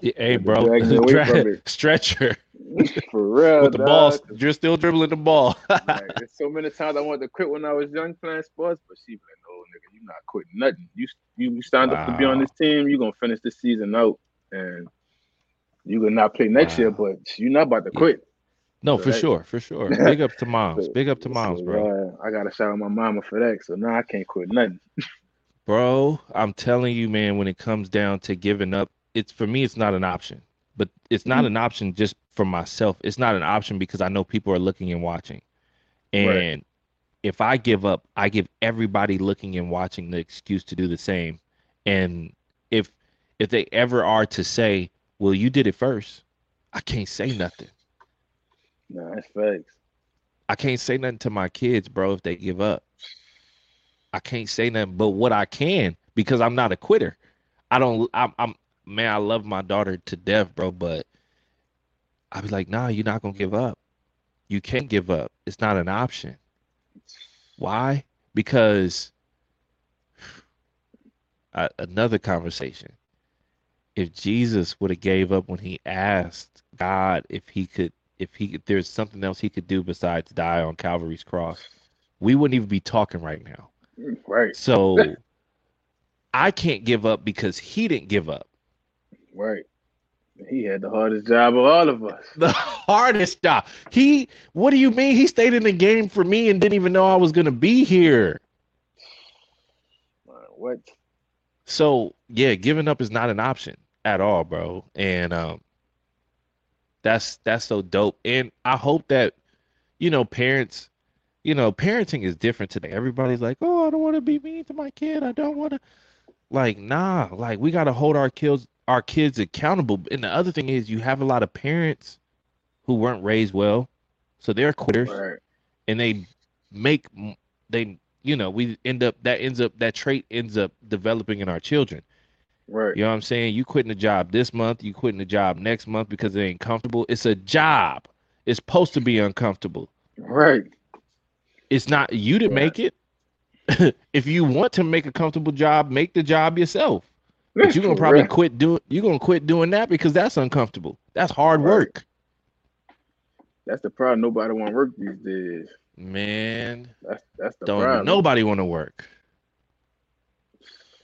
Yeah, hey, bro, drag me away Dra- stretcher for real. with the ball. dog. You're still dribbling the ball. Like, there's so many times I wanted to quit when I was young playing sports, but she be like, "No, nigga, you not quitting nothing. You you signed up to be on this team. You're gonna finish this season out, and you gonna not play next year, but you're not about to quit." no, So for that- sure, for sure. Big up to moms. Big up to moms, bro. uh, I gotta shout out my mama for that. So now I can't quit nothing. Bro, I'm telling you, man, when it comes down to giving up, it's for me, it's not an option. But it's not Mhm. an option just for myself. It's not an option because I know people are looking and watching. Right. If I give up, I give everybody looking and watching the excuse to do the same. And if if they ever are to say, "Well, you did it first," I can't say nothing. Nah, that's facts. I can't say nothing to my kids, bro, if they give up. I can't say nothing, but what I can because I'm not a quitter. I don't. I'm. I'm man. I love my daughter to death, bro. But I be like, nah, you're not gonna give up. You can't give up. It's not an option. Why? Because uh, another conversation. If Jesus would have gave up when he asked God if he could, if he, if there's something else he could do besides die on Calvary's cross, we wouldn't even be talking right now. Right, So I can't give up because he didn't give up. right. He had the hardest job of all of us. The hardest job. He what do you mean? He stayed in the game for me and didn't even know I was gonna be here. What? So yeah, giving up is not an option at all, bro. And um that's that's so dope. And I hope that, you know, parents, you know, parenting is different today. Everybody's like, oh, I don't want to be mean to my kid. I don't want to like, nah, like we gotta hold our kids our kids accountable. And the other thing is you have a lot of parents who weren't raised well, so they're quitters Right, and they make they you know we end up that ends up that trait ends up developing in our children. Right, you know what i'm saying? You quitting a job this month you quitting a job next month because it ain't comfortable. It's a job. It's supposed to be uncomfortable. Right. it's not you to Yeah. make it. If you want to make a comfortable job make the job yourself but you're gonna probably quit doing you're gonna quit doing that because that's uncomfortable that's hard Right. work That's the problem. Nobody want to work these days. man That's that's the don't problem. nobody want to work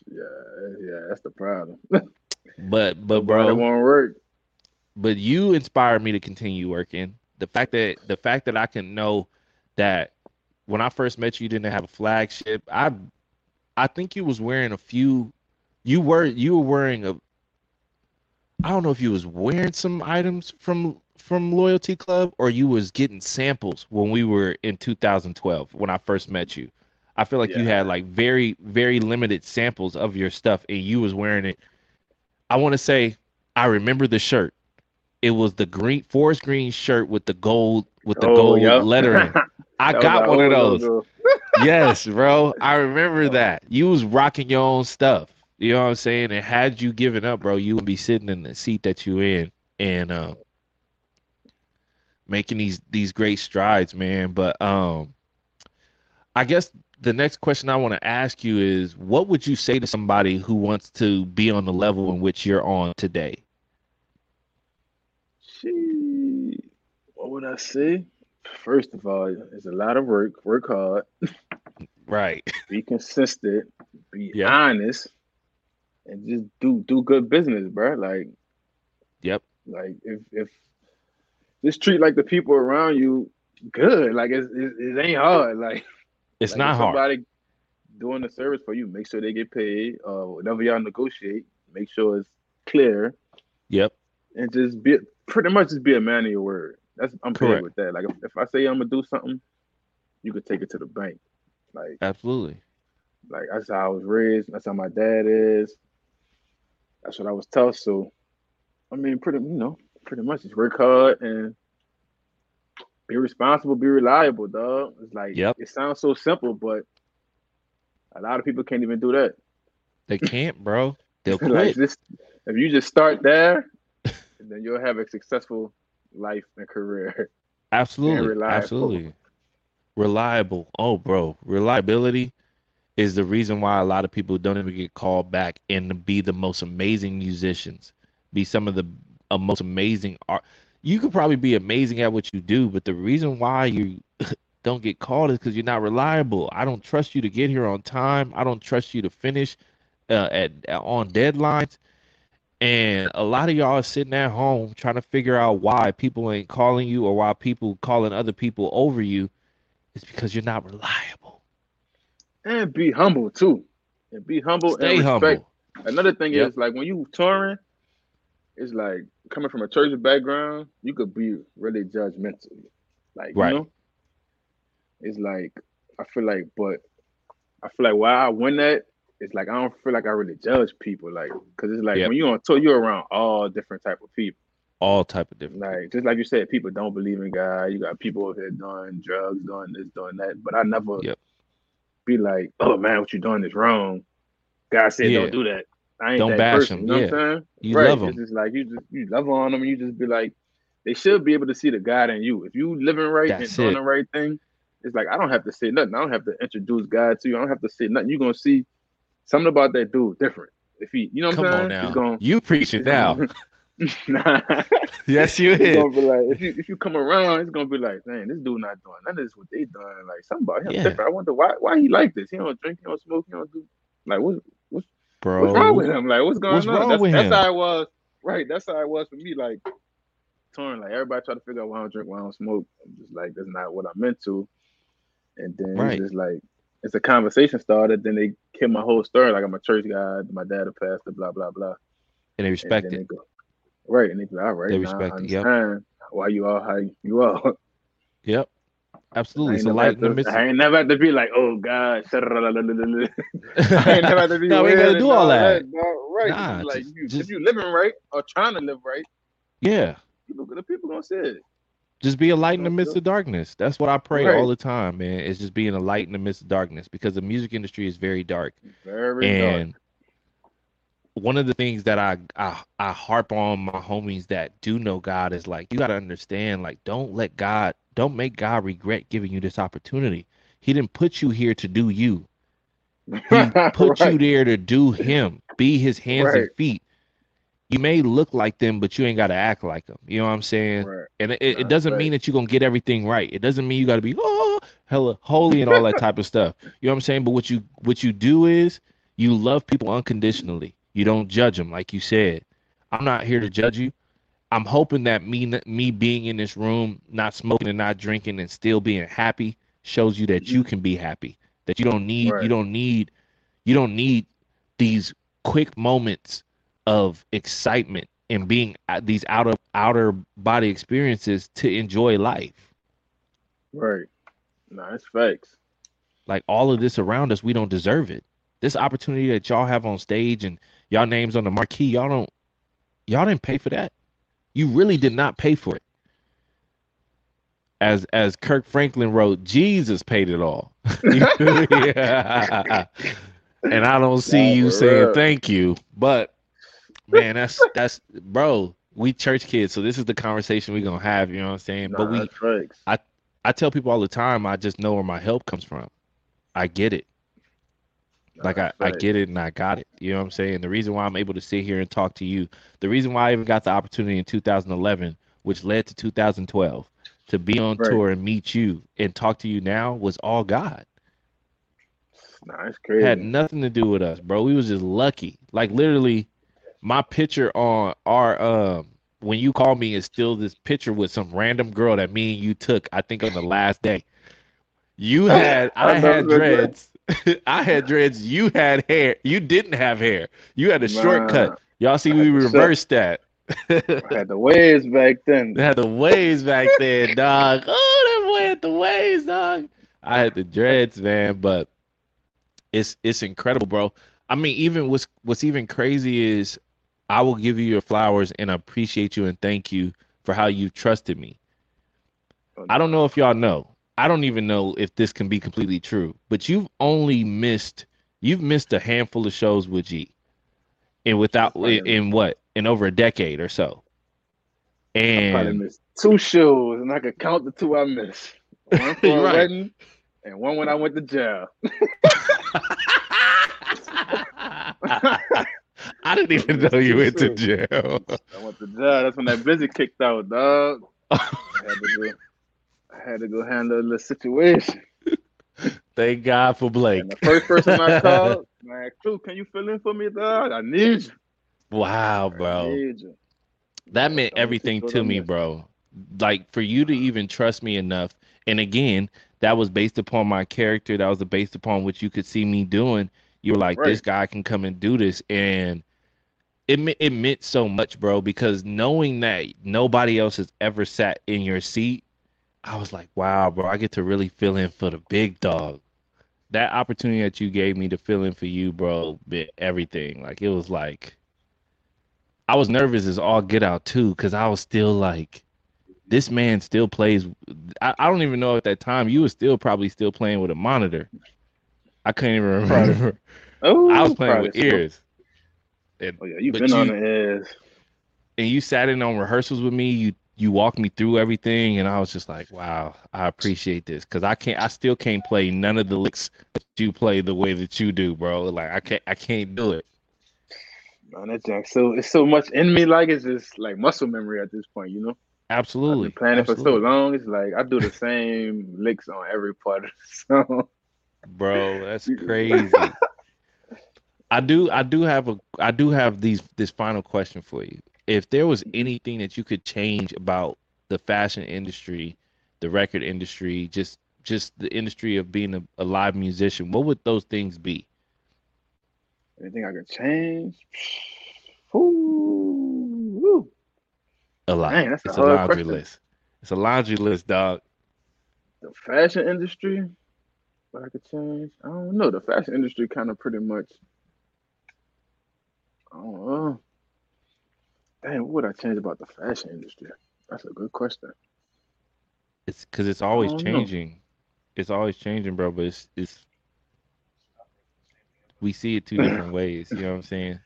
Yeah, yeah, that's the problem. but but Nobody bro want to work. but you inspired me to continue working. The fact that the fact that I can know that when I first met you, you didn't have a flagship. I I think you was wearing a few. You were you were wearing a. I don't know if you was wearing some items from from Loyalty Club or you was getting samples when we were in 2012 when I first met you. I feel like you had like very very limited samples of your stuff and you was wearing it. I want to say I remember the shirt. It was the green forest green shirt with the gold with the Oh, gold yup. lettering. I got one of those. yes, bro. I remember that. You was rocking your own stuff. You know what I'm saying? And had you given up, bro, you would be sitting in the seat that you in and um making these these great strides, man. But um I guess the next question I want to ask you is what would you say to somebody who wants to be on the level in which you're on today? What would I say? First of all, it's a lot of work. Work hard. Right. Be consistent. Be Yeah. honest. And just do do good business, bro. Like Yep. like if if just treat like the people around you good. Like it's, it, it ain't hard. Like It's like not if hard. somebody doing the service for you, make sure they get paid. Uh, whatever y'all negotiate, make sure it's clear, Yep. and just be pretty much just be a man of your word. That's I'm Correct. with that. Like if, if I say I'm gonna do something, you could take it to the bank. Like Absolutely. like that's how I was raised. That's how my dad is. That's what I was taught. So, I mean, pretty you know, pretty much just work hard and be responsible, be reliable, dog. It's like Yep. it sounds so simple, but a lot of people can't even do that. They can't, bro. They'll like quit. just if you just start there, then you'll have a successful life and career. Absolutely. reliable. Absolutely. Reliable. Oh, bro. Reliability is the reason why a lot of people don't even get called back and be the most amazing musicians, be some of the uh, most amazing art. You could probably be amazing at what you do, but the reason why you don't get called is because you're not reliable. I don't trust you to get here on time. I don't trust you to finish uh, at, on deadlines. And a lot of y'all are sitting at home trying to figure out why people ain't calling you or why people calling other people over you. It's because you're not reliable. And be humble too. And be humble Stay and respect. humble. Another thing Yep. is like when you touring, it's like coming from a church background, you could be really judgmental. Like Right. you know, it's like I feel like, but I feel like why I win that, it's like I don't feel like I really judge people, like because it's like Yep. when you on tour, you're around all different type of people. All type of different. Like just like you said, people don't believe in God. You got people over here doing drugs, doing this, doing that. But I never Yep. Be like, "Oh man, what you doing is wrong." God said, Yeah. "Don't do that." I ain't Don't that bash person. him, You know yeah. what I'm saying? You right. love It's 'em. just like you just you love on them, and you just be like, they should be able to see the God in you. If you living right That's and doing it. the right thing, it's like I don't have to say nothing. I don't have to introduce God to you. I don't have to say nothing. You're gonna see something about that dude different. If he, you know what Come I'm saying? on now. He's gonna, You preaching now. Nah. Yes, you is. like if you if you come around, it's gonna be like, man, this dude not doing none of this what they doing. Like somebody him Yeah. different. I wonder why why he like this. He don't drink, he don't smoke, he don't do like what what's wrong with him? Like what's going What's on? wrong that's that's how it was. Right, that's how it was for me. Like torn. Like everybody try to figure out why I don't drink, why I don't smoke. I'm just like that's not what I'm into. And then Right. it's just like it's a conversation started. Then they kill my whole story. Like I'm a church guy. My dad a pastor. Blah blah blah. And they And respect then it. they go, right, and they be like, all right, They respect it, yep. why you are how you are. Yep. Absolutely. It's light in the midst. I ain't never had to be like, oh God, I ain't never had to be. No, we gotta do all that. Right? Nah, like just- you, just- if you living right or trying to live right, yeah. people, the people gonna say it. Just be a light in the midst of darkness. That's what I pray Right. all the time, man. It's just being a light in the midst of darkness because the music industry is very dark. Very and dark. One of the things that I, I I harp on my homies that do know God is like you got to understand like don't let God don't make God regret giving you this opportunity. He didn't put you here to do you. He put you there to do him, be his hands and feet. You may look like them, but you ain't got to act like them. You know what I'm saying? Right. And it, it doesn't right. mean that you're gonna get everything right. It doesn't mean you gotta be oh hella holy and all that type of stuff. You know what I'm saying? But what you what you do is you love people unconditionally. You don't judge them, like you said. I'm not here to judge you. I'm hoping that me me being in this room, not smoking and not drinking, and still being happy, shows you that you can be happy. That you don't need Right. you don't need you don't need these quick moments of excitement and being uh, these out of outer body experiences to enjoy life. Right. Nah, it's facts. Like all of this around us, we don't deserve it. This opportunity that y'all have on stage and y'all names on the marquee, y'all don't y'all didn't pay for that. You really did not pay for it. As as Kirk Franklin wrote, Jesus paid it all. Yeah. And I don't see you saying thank you, but man, that's that's bro. We church kids, so this is the conversation we're gonna have. You know what I'm saying? Nah, but we, facts. I tell people all the time, I just know where my help comes from. I get it. Like I, I get it and I got it. You know what I'm saying? The reason why I'm able to sit here and talk to you, the reason why I even got the opportunity in 2011, which led to 2012, to be on Right. tour and meet you and talk to you now was all God. Nah, it's It crazy. had nothing to do with us, bro. We was just lucky. Like literally, my picture on our um when you call me is still this picture with some random girl that me and you took. I think on the last day. You had I I had dreads. I had dreads. You had hair. You didn't have hair. You had a Nah, shortcut. Y'all see we reversed that. I had the waves back then. They had the waves back then, dog. Oh, that boy had the waves, dog. I had the dreads, man, but it's it's incredible, bro. I mean, even what's what's even crazy is I will give you your flowers and appreciate you and thank you for how you trusted me. Oh, I don't know if y'all know. I don't even know if this can be completely true, but you've only missed you've missed a handful of shows with G. And without in, in what? In over a decade or so. I probably And missed two shows, and I could count the two I missed. One for a Right. wedding, and one when I went to jail. I didn't even know you went to jail. I went to jail. That's when that visit kicked out, dog. I had to go. I had to go handle the situation. Thank God for Blake. And the first person I called, man, Klue, can you fill in for me, dog? I need you. Wow, bro. you. That meant everything to me, bro. Like for you to even trust me enough, and again, that was based upon my character. That was based upon what you could see me doing. You were like, this guy can come and do this, and it it meant so much, bro. Because knowing that nobody else has ever sat in your seat, I was like, wow, bro. I get to really fill in for the big dog. That opportunity that you gave me to fill in for you, bro, bit everything. Like it was like. I was nervous as all get out too, because I was still like, this man still plays. I, I don't even know at that time you were still probably still playing with a monitor. I couldn't even remember. Oh, I was playing with ears. And, Oh yeah, you've been on the ears. and you sat in on rehearsals with me. You you walked me through everything, and I was just like, wow, I appreciate this because I can't. I still can't play none of the licks that you play the way that you do, bro. Like I can't. I can't do it. Man, that jack so it's so much in me, like it's just like muscle memory at this point, you know. Absolutely. I've been playing Absolutely. it for so long. It's like I do the same licks on every part of the song. Bro, that's crazy. I do I do have a I do have these this final question for you. If there was anything that you could change about the fashion industry, the record industry, just just the industry of being a, a live musician, what would those things be? Anything I could change? Ooh, woo. A lot. Man, that's a it's a hard laundry question. list. It's a laundry list, dog. the fashion industry, what I could change? I don't know. The fashion industry kind of pretty much. I don't know. Dang, what would I change about the fashion industry? That's a good question. It's because it's always don't know. changing. It's always changing, bro. But it's it's we see it two different ways. You know what I'm saying?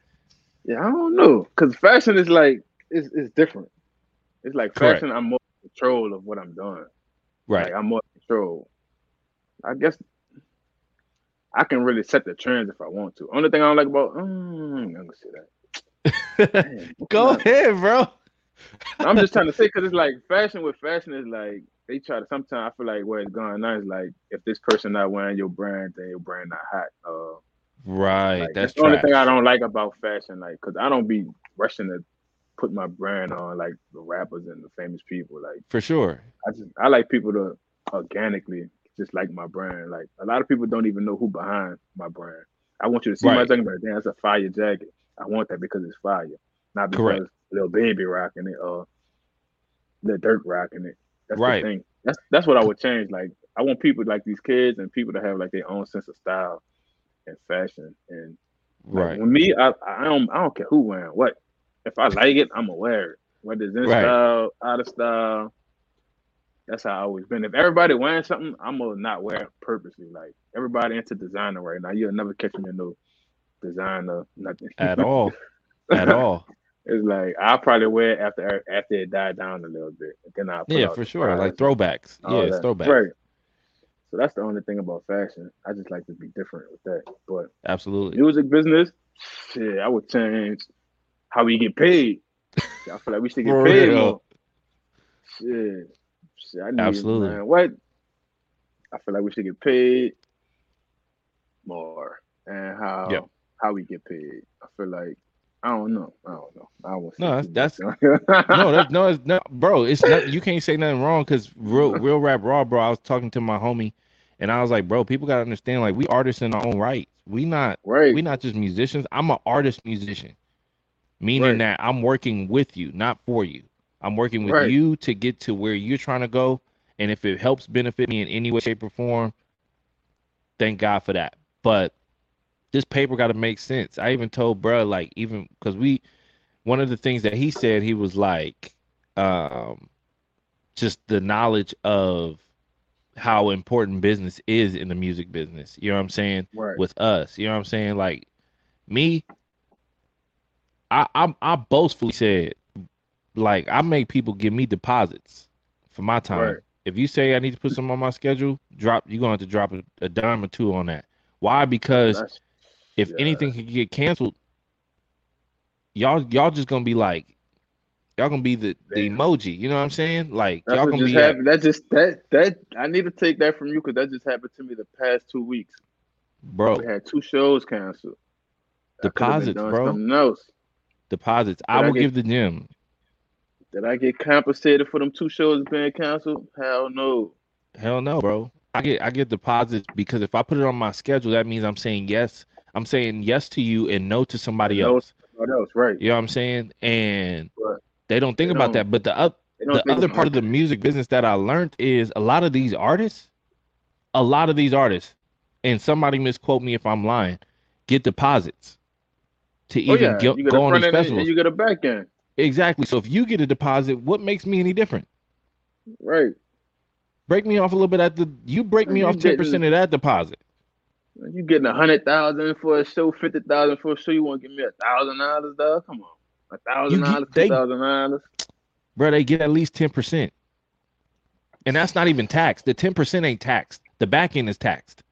Yeah, I don't know, cause fashion is like it's it's different. It's like Correct. fashion. I'm more in control of what I'm doing. Right. Like I'm more in control. I guess I can really set the trends if I want to. Only thing I don't like about mm, I'm gonna say that. Go ahead, bro. I'm just trying to say because it's like fashion with fashion is like they try to sometimes I feel like where it's going on is like if this person not wearing your brand, then your brand not hot. Uh, Right. like, that's the only thing I don't like about fashion, like because I don't be rushing to put my brand on like the rappers and the famous people. Like For sure. I just I like people to organically just like my brand. Like a lot of people don't even know who behind my brand. I want you to see my Right. jacket, but damn, that's a fire jacket. I want that because it's fire, not because Correct. Lil Baby rocking it uh, or Lil Durk rocking it. That's Right. the thing. That's that's what I would change. Like I want people like these kids and people to have like their own sense of style and fashion. And like, Right. with me, I I don't I don't care who wearing what. If I like it, I'm it. Whether it's in Right. style, out of style. That's how I always been. If everybody wearing something, I'm gonna not wear it purposely. Like everybody into designer right now. You'll never catch me in no designer, nothing. At all. At all. It's like I'll probably wear it after after it died down a little bit. Then put Yeah, for sure. Like throwbacks. all Yeah, that. throwbacks. Right. So that's the only thing about fashion. I just like to be different with that. But Absolutely. music business, shit, I would change how we get paid. I feel like we should get paid more. Shit. Shit, I need, Absolutely. Man, what? I feel like we should get paid more. And how Yep. How we get paid. I feel like I don't know. I don't know. I say No, that's- no, that's no, it's not, bro. It's not. You can't say nothing wrong because real, real rap raw, bro. I was talking to my homie, and I was like, bro, people gotta understand, like, we artists in our own right. We not, right. we not just musicians. I'm an artist musician, meaning Right. that I'm working with you, not for you. I'm working with Right. you to get to where you're trying to go, and if it helps benefit me in any way, shape, or form, thank God for that. But this paper got to make sense. I even told bro, like, even because we, one of the things that he said, he was like, um, just the knowledge of how important business is in the music business. You know what I'm saying? right. With us, you know what I'm saying? Like me, I I, I boastfully said, like, I make people give me deposits for my time. Right. If you say I need to put something on my schedule, drop. You're gonna have to drop a, a dime or two on that. Why? Because if yeah. anything can get canceled, y'all y'all just gonna be like, y'all gonna be the, the emoji. You know what I'm saying? Like That's y'all gonna just be. happened. That just that that I need to take that from you because that just happened to me the past two weeks. bro, We had two shows canceled. I Deposits, bro. Something else. deposits. I Did I will get- give the gym. Did I get compensated for them two shows being canceled? Hell no. Hell no, bro. I get I get deposits because if I put it on my schedule, that means I'm saying yes. I'm saying yes to you and no to somebody No else. What else? Right. You know what I'm saying? And Right. they don't think They about don't. that. But the up the other part of the music business that I learned is a lot of these artists, a lot of these artists, and somebody misquote me if I'm lying, get deposits to Oh even yeah, go, you get go a on front these end and- festivals. you get a back end. Exactly. So if you get a deposit, what makes me any different? Right. Break me off a little bit at the you break me You off ten percent of that deposit. You getting a hundred thousand for a show, fifty thousand for a show. You want to give me a thousand dollars, dog? Come on, a thousand dollars, two thousand dollars. Bro, they get at least ten percent. And that's not even taxed. The ten percent ain't taxed. The back end is taxed.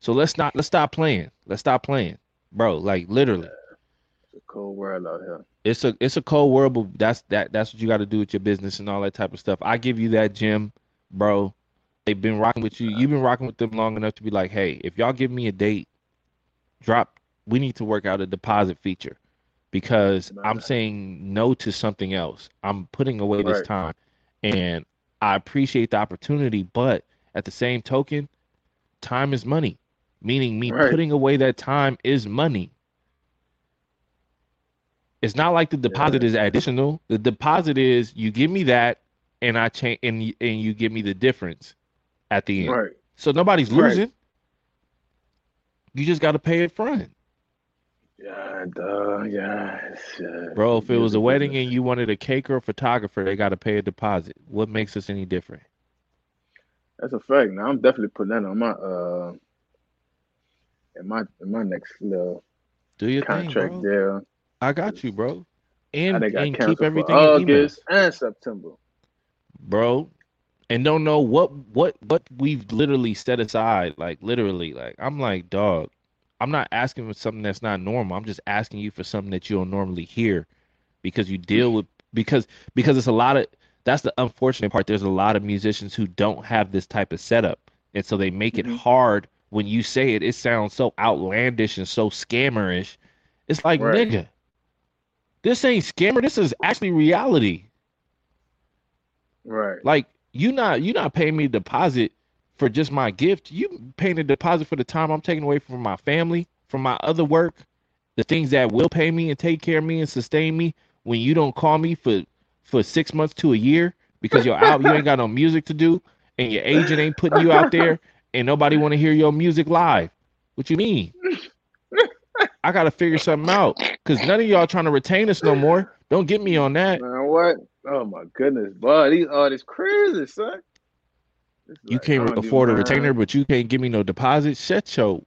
So let's not let's stop playing. Let's stop playing. Bro, like literally. It's a cold world out here. It's a it's a cold world, but that's that that's what you got to do with your business and all that type of stuff. I give you that, Jim, bro. They've been rocking with you. You've been rocking with them long enough to be like, hey, if y'all give me a date, drop. We need to work out a deposit feature because I'm saying no to something else. I'm putting away this time, and I appreciate the opportunity, but at the same token, time is money. Meaning, me Right. putting away that time is money. It's not like the deposit is additional. The deposit is you give me that, and I change, and and you give me the difference at the end. Right. So nobody's Right. losing. You just got to pay it front, Yeah, duh, yeah, bro. If it was a wedding and you wanted a cake or a photographer, they got to pay a deposit. What makes us any different? That's a fact. Now I'm definitely putting that on my uh in my in my next little Do your thing, contract bro. deal. I got you, bro. And I and keep everything. August and September. bro and don't know what what what we've literally set aside like literally like i'm like dog i'm not asking for something that's not normal i'm just asking you for something that you don't normally hear because you deal with because because it's a lot of that's the unfortunate part there's a lot of musicians who don't have this type of setup and so they make it Mhm. hard when you say it it sounds so outlandish and so scammerish it's like Right. nigga this ain't scammer this is actually reality Right. like you not you not paying me a deposit for just my gift. You paying a deposit for the time I'm taking away from my family, from my other work, the things that will pay me and take care of me and sustain me when you don't call me for for six months to a year because you're out, you ain't got no music to do, and your agent ain't putting you out there, and nobody want to hear your music live. What you mean? I gotta figure something out because none of y'all trying to retain us no more. Don't get me on that. Man, what? Oh my goodness, bud. These all this crazy, son. It's You like, can't afford a retainer, but you can't give me no deposit. Shut your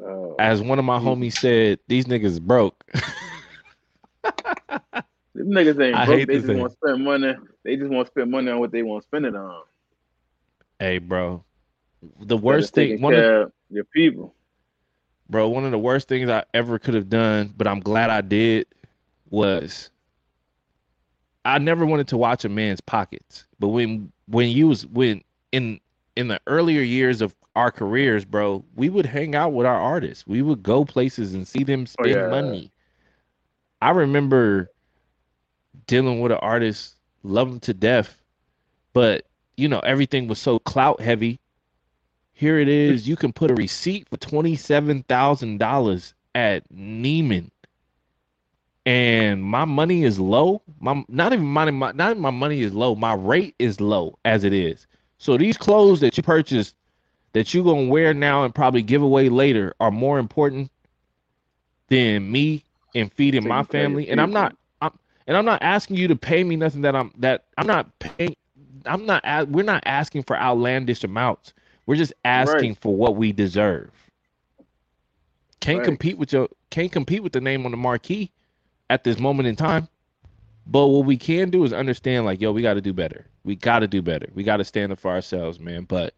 Oh, as one of my Jesus. homies said, these niggas broke. These niggas ain't I broke. They just want to spend money. They just want to spend money on what they want to spend it on. hey, bro. The worst thing, one of your people. bro, one of the worst things I ever could have done, but I'm glad I did, was I never wanted to watch a man's pockets. But when when you was when in in the earlier years of our careers, bro, we would hang out with our artists. We would go places and see them Oh, spend yeah. money. I remember dealing with an artist, love him to death, but you know everything was so clout heavy. Here it is. You can put a receipt for twenty seven thousand dollars at Neiman, and my money is low. My not even money. My, not my money is low. My rate is low as it is. So these clothes that you purchased, that you're gonna wear now and probably give away later, are more important than me and feeding my Taking care of your family. And I'm not. I'm and I'm not asking you to pay me nothing that I'm that I'm not paying. I'm not. We're not asking for outlandish amounts. We're just asking Right. for what we deserve. Can't Right. compete with your. Can't compete with the name on the marquee at this moment in time. But what we can do is understand, like, yo, we got to do better. We got to do better. We got to stand up for ourselves, man. But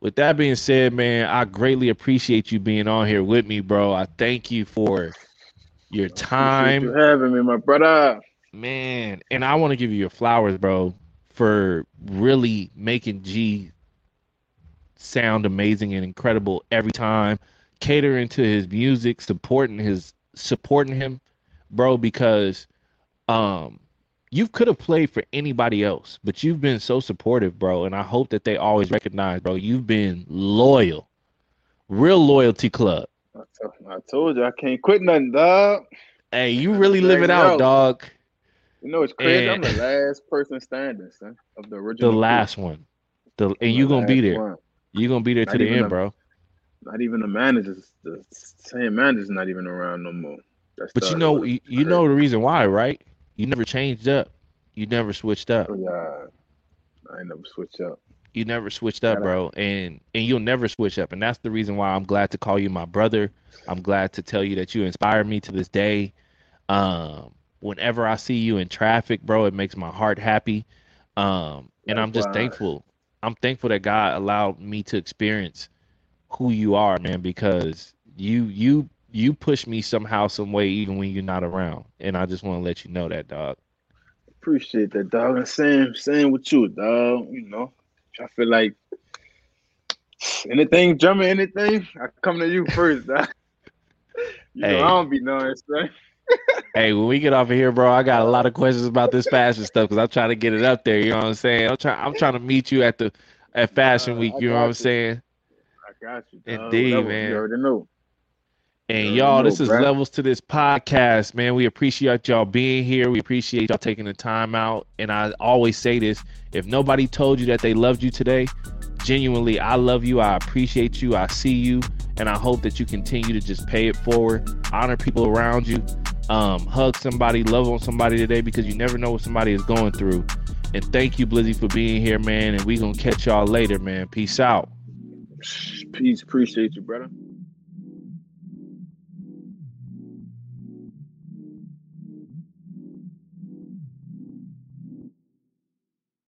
with that being said, man, I greatly appreciate you being on here with me, bro. I thank you for your time, you having me, my brother. man. And I want to give you your flowers, bro, for really making G sound amazing and incredible every time, catering to his music, supporting his supporting him, bro, because um you could have played for anybody else, but you've been so supportive, bro, and I hope that they always recognize, bro, you've been loyal. Real loyalty club. I told, I told you I can't quit nothing, dog. Hey, you really live it out, dog. You know it's crazy. And- I'm the last person standing, son, of the The original. crew. last one. The and the you gonna be there. one. You gonna be there Not to the end, a- bro. Not even the managers. The same manager's not even around no more. That But you know, you, you know the reason why, right? You never changed up. You never switched up. Oh, yeah. I never switch up. You never switched up, bro, and and you'll never switch up. And that's the reason why I'm glad to call you my brother. I'm glad to tell you that you inspire me to this day. Um, whenever I see you in traffic, bro, it makes my heart happy. Um, and I'm just thankful. I'm thankful that God allowed me to experience who you are, man, because you you you push me somehow, some way, even when you're not around. And I just want to let you know that, dog. Appreciate that, dog. And same, same with you, dog. You know, I feel like anything, jumping anything, I come to you first, dog. You hey. know, I don't be nice, right? hey, when we get off of here, bro, I got a lot of questions about this fashion stuff because I'm trying to get it up there. You know what I'm saying? I'm trying. I'm trying to meet you at the at Fashion uh, Week. You know what I'm saying? I got you. Dog. Indeed, Whatever, man. You already know. And y'all, this is bro. levels to this podcast, man. We appreciate y'all being here. We appreciate y'all taking the time out. And I always say this: if nobody told you that they loved you today, genuinely, I love you. I appreciate you. I see you, and I hope that you continue to just pay it forward, honor people around you, um, hug somebody, love on somebody today because you never know what somebody is going through. And thank you, Blizzy, for being here, man. And we gonna catch y'all later, man. Peace out. Peace. Appreciate you, brother.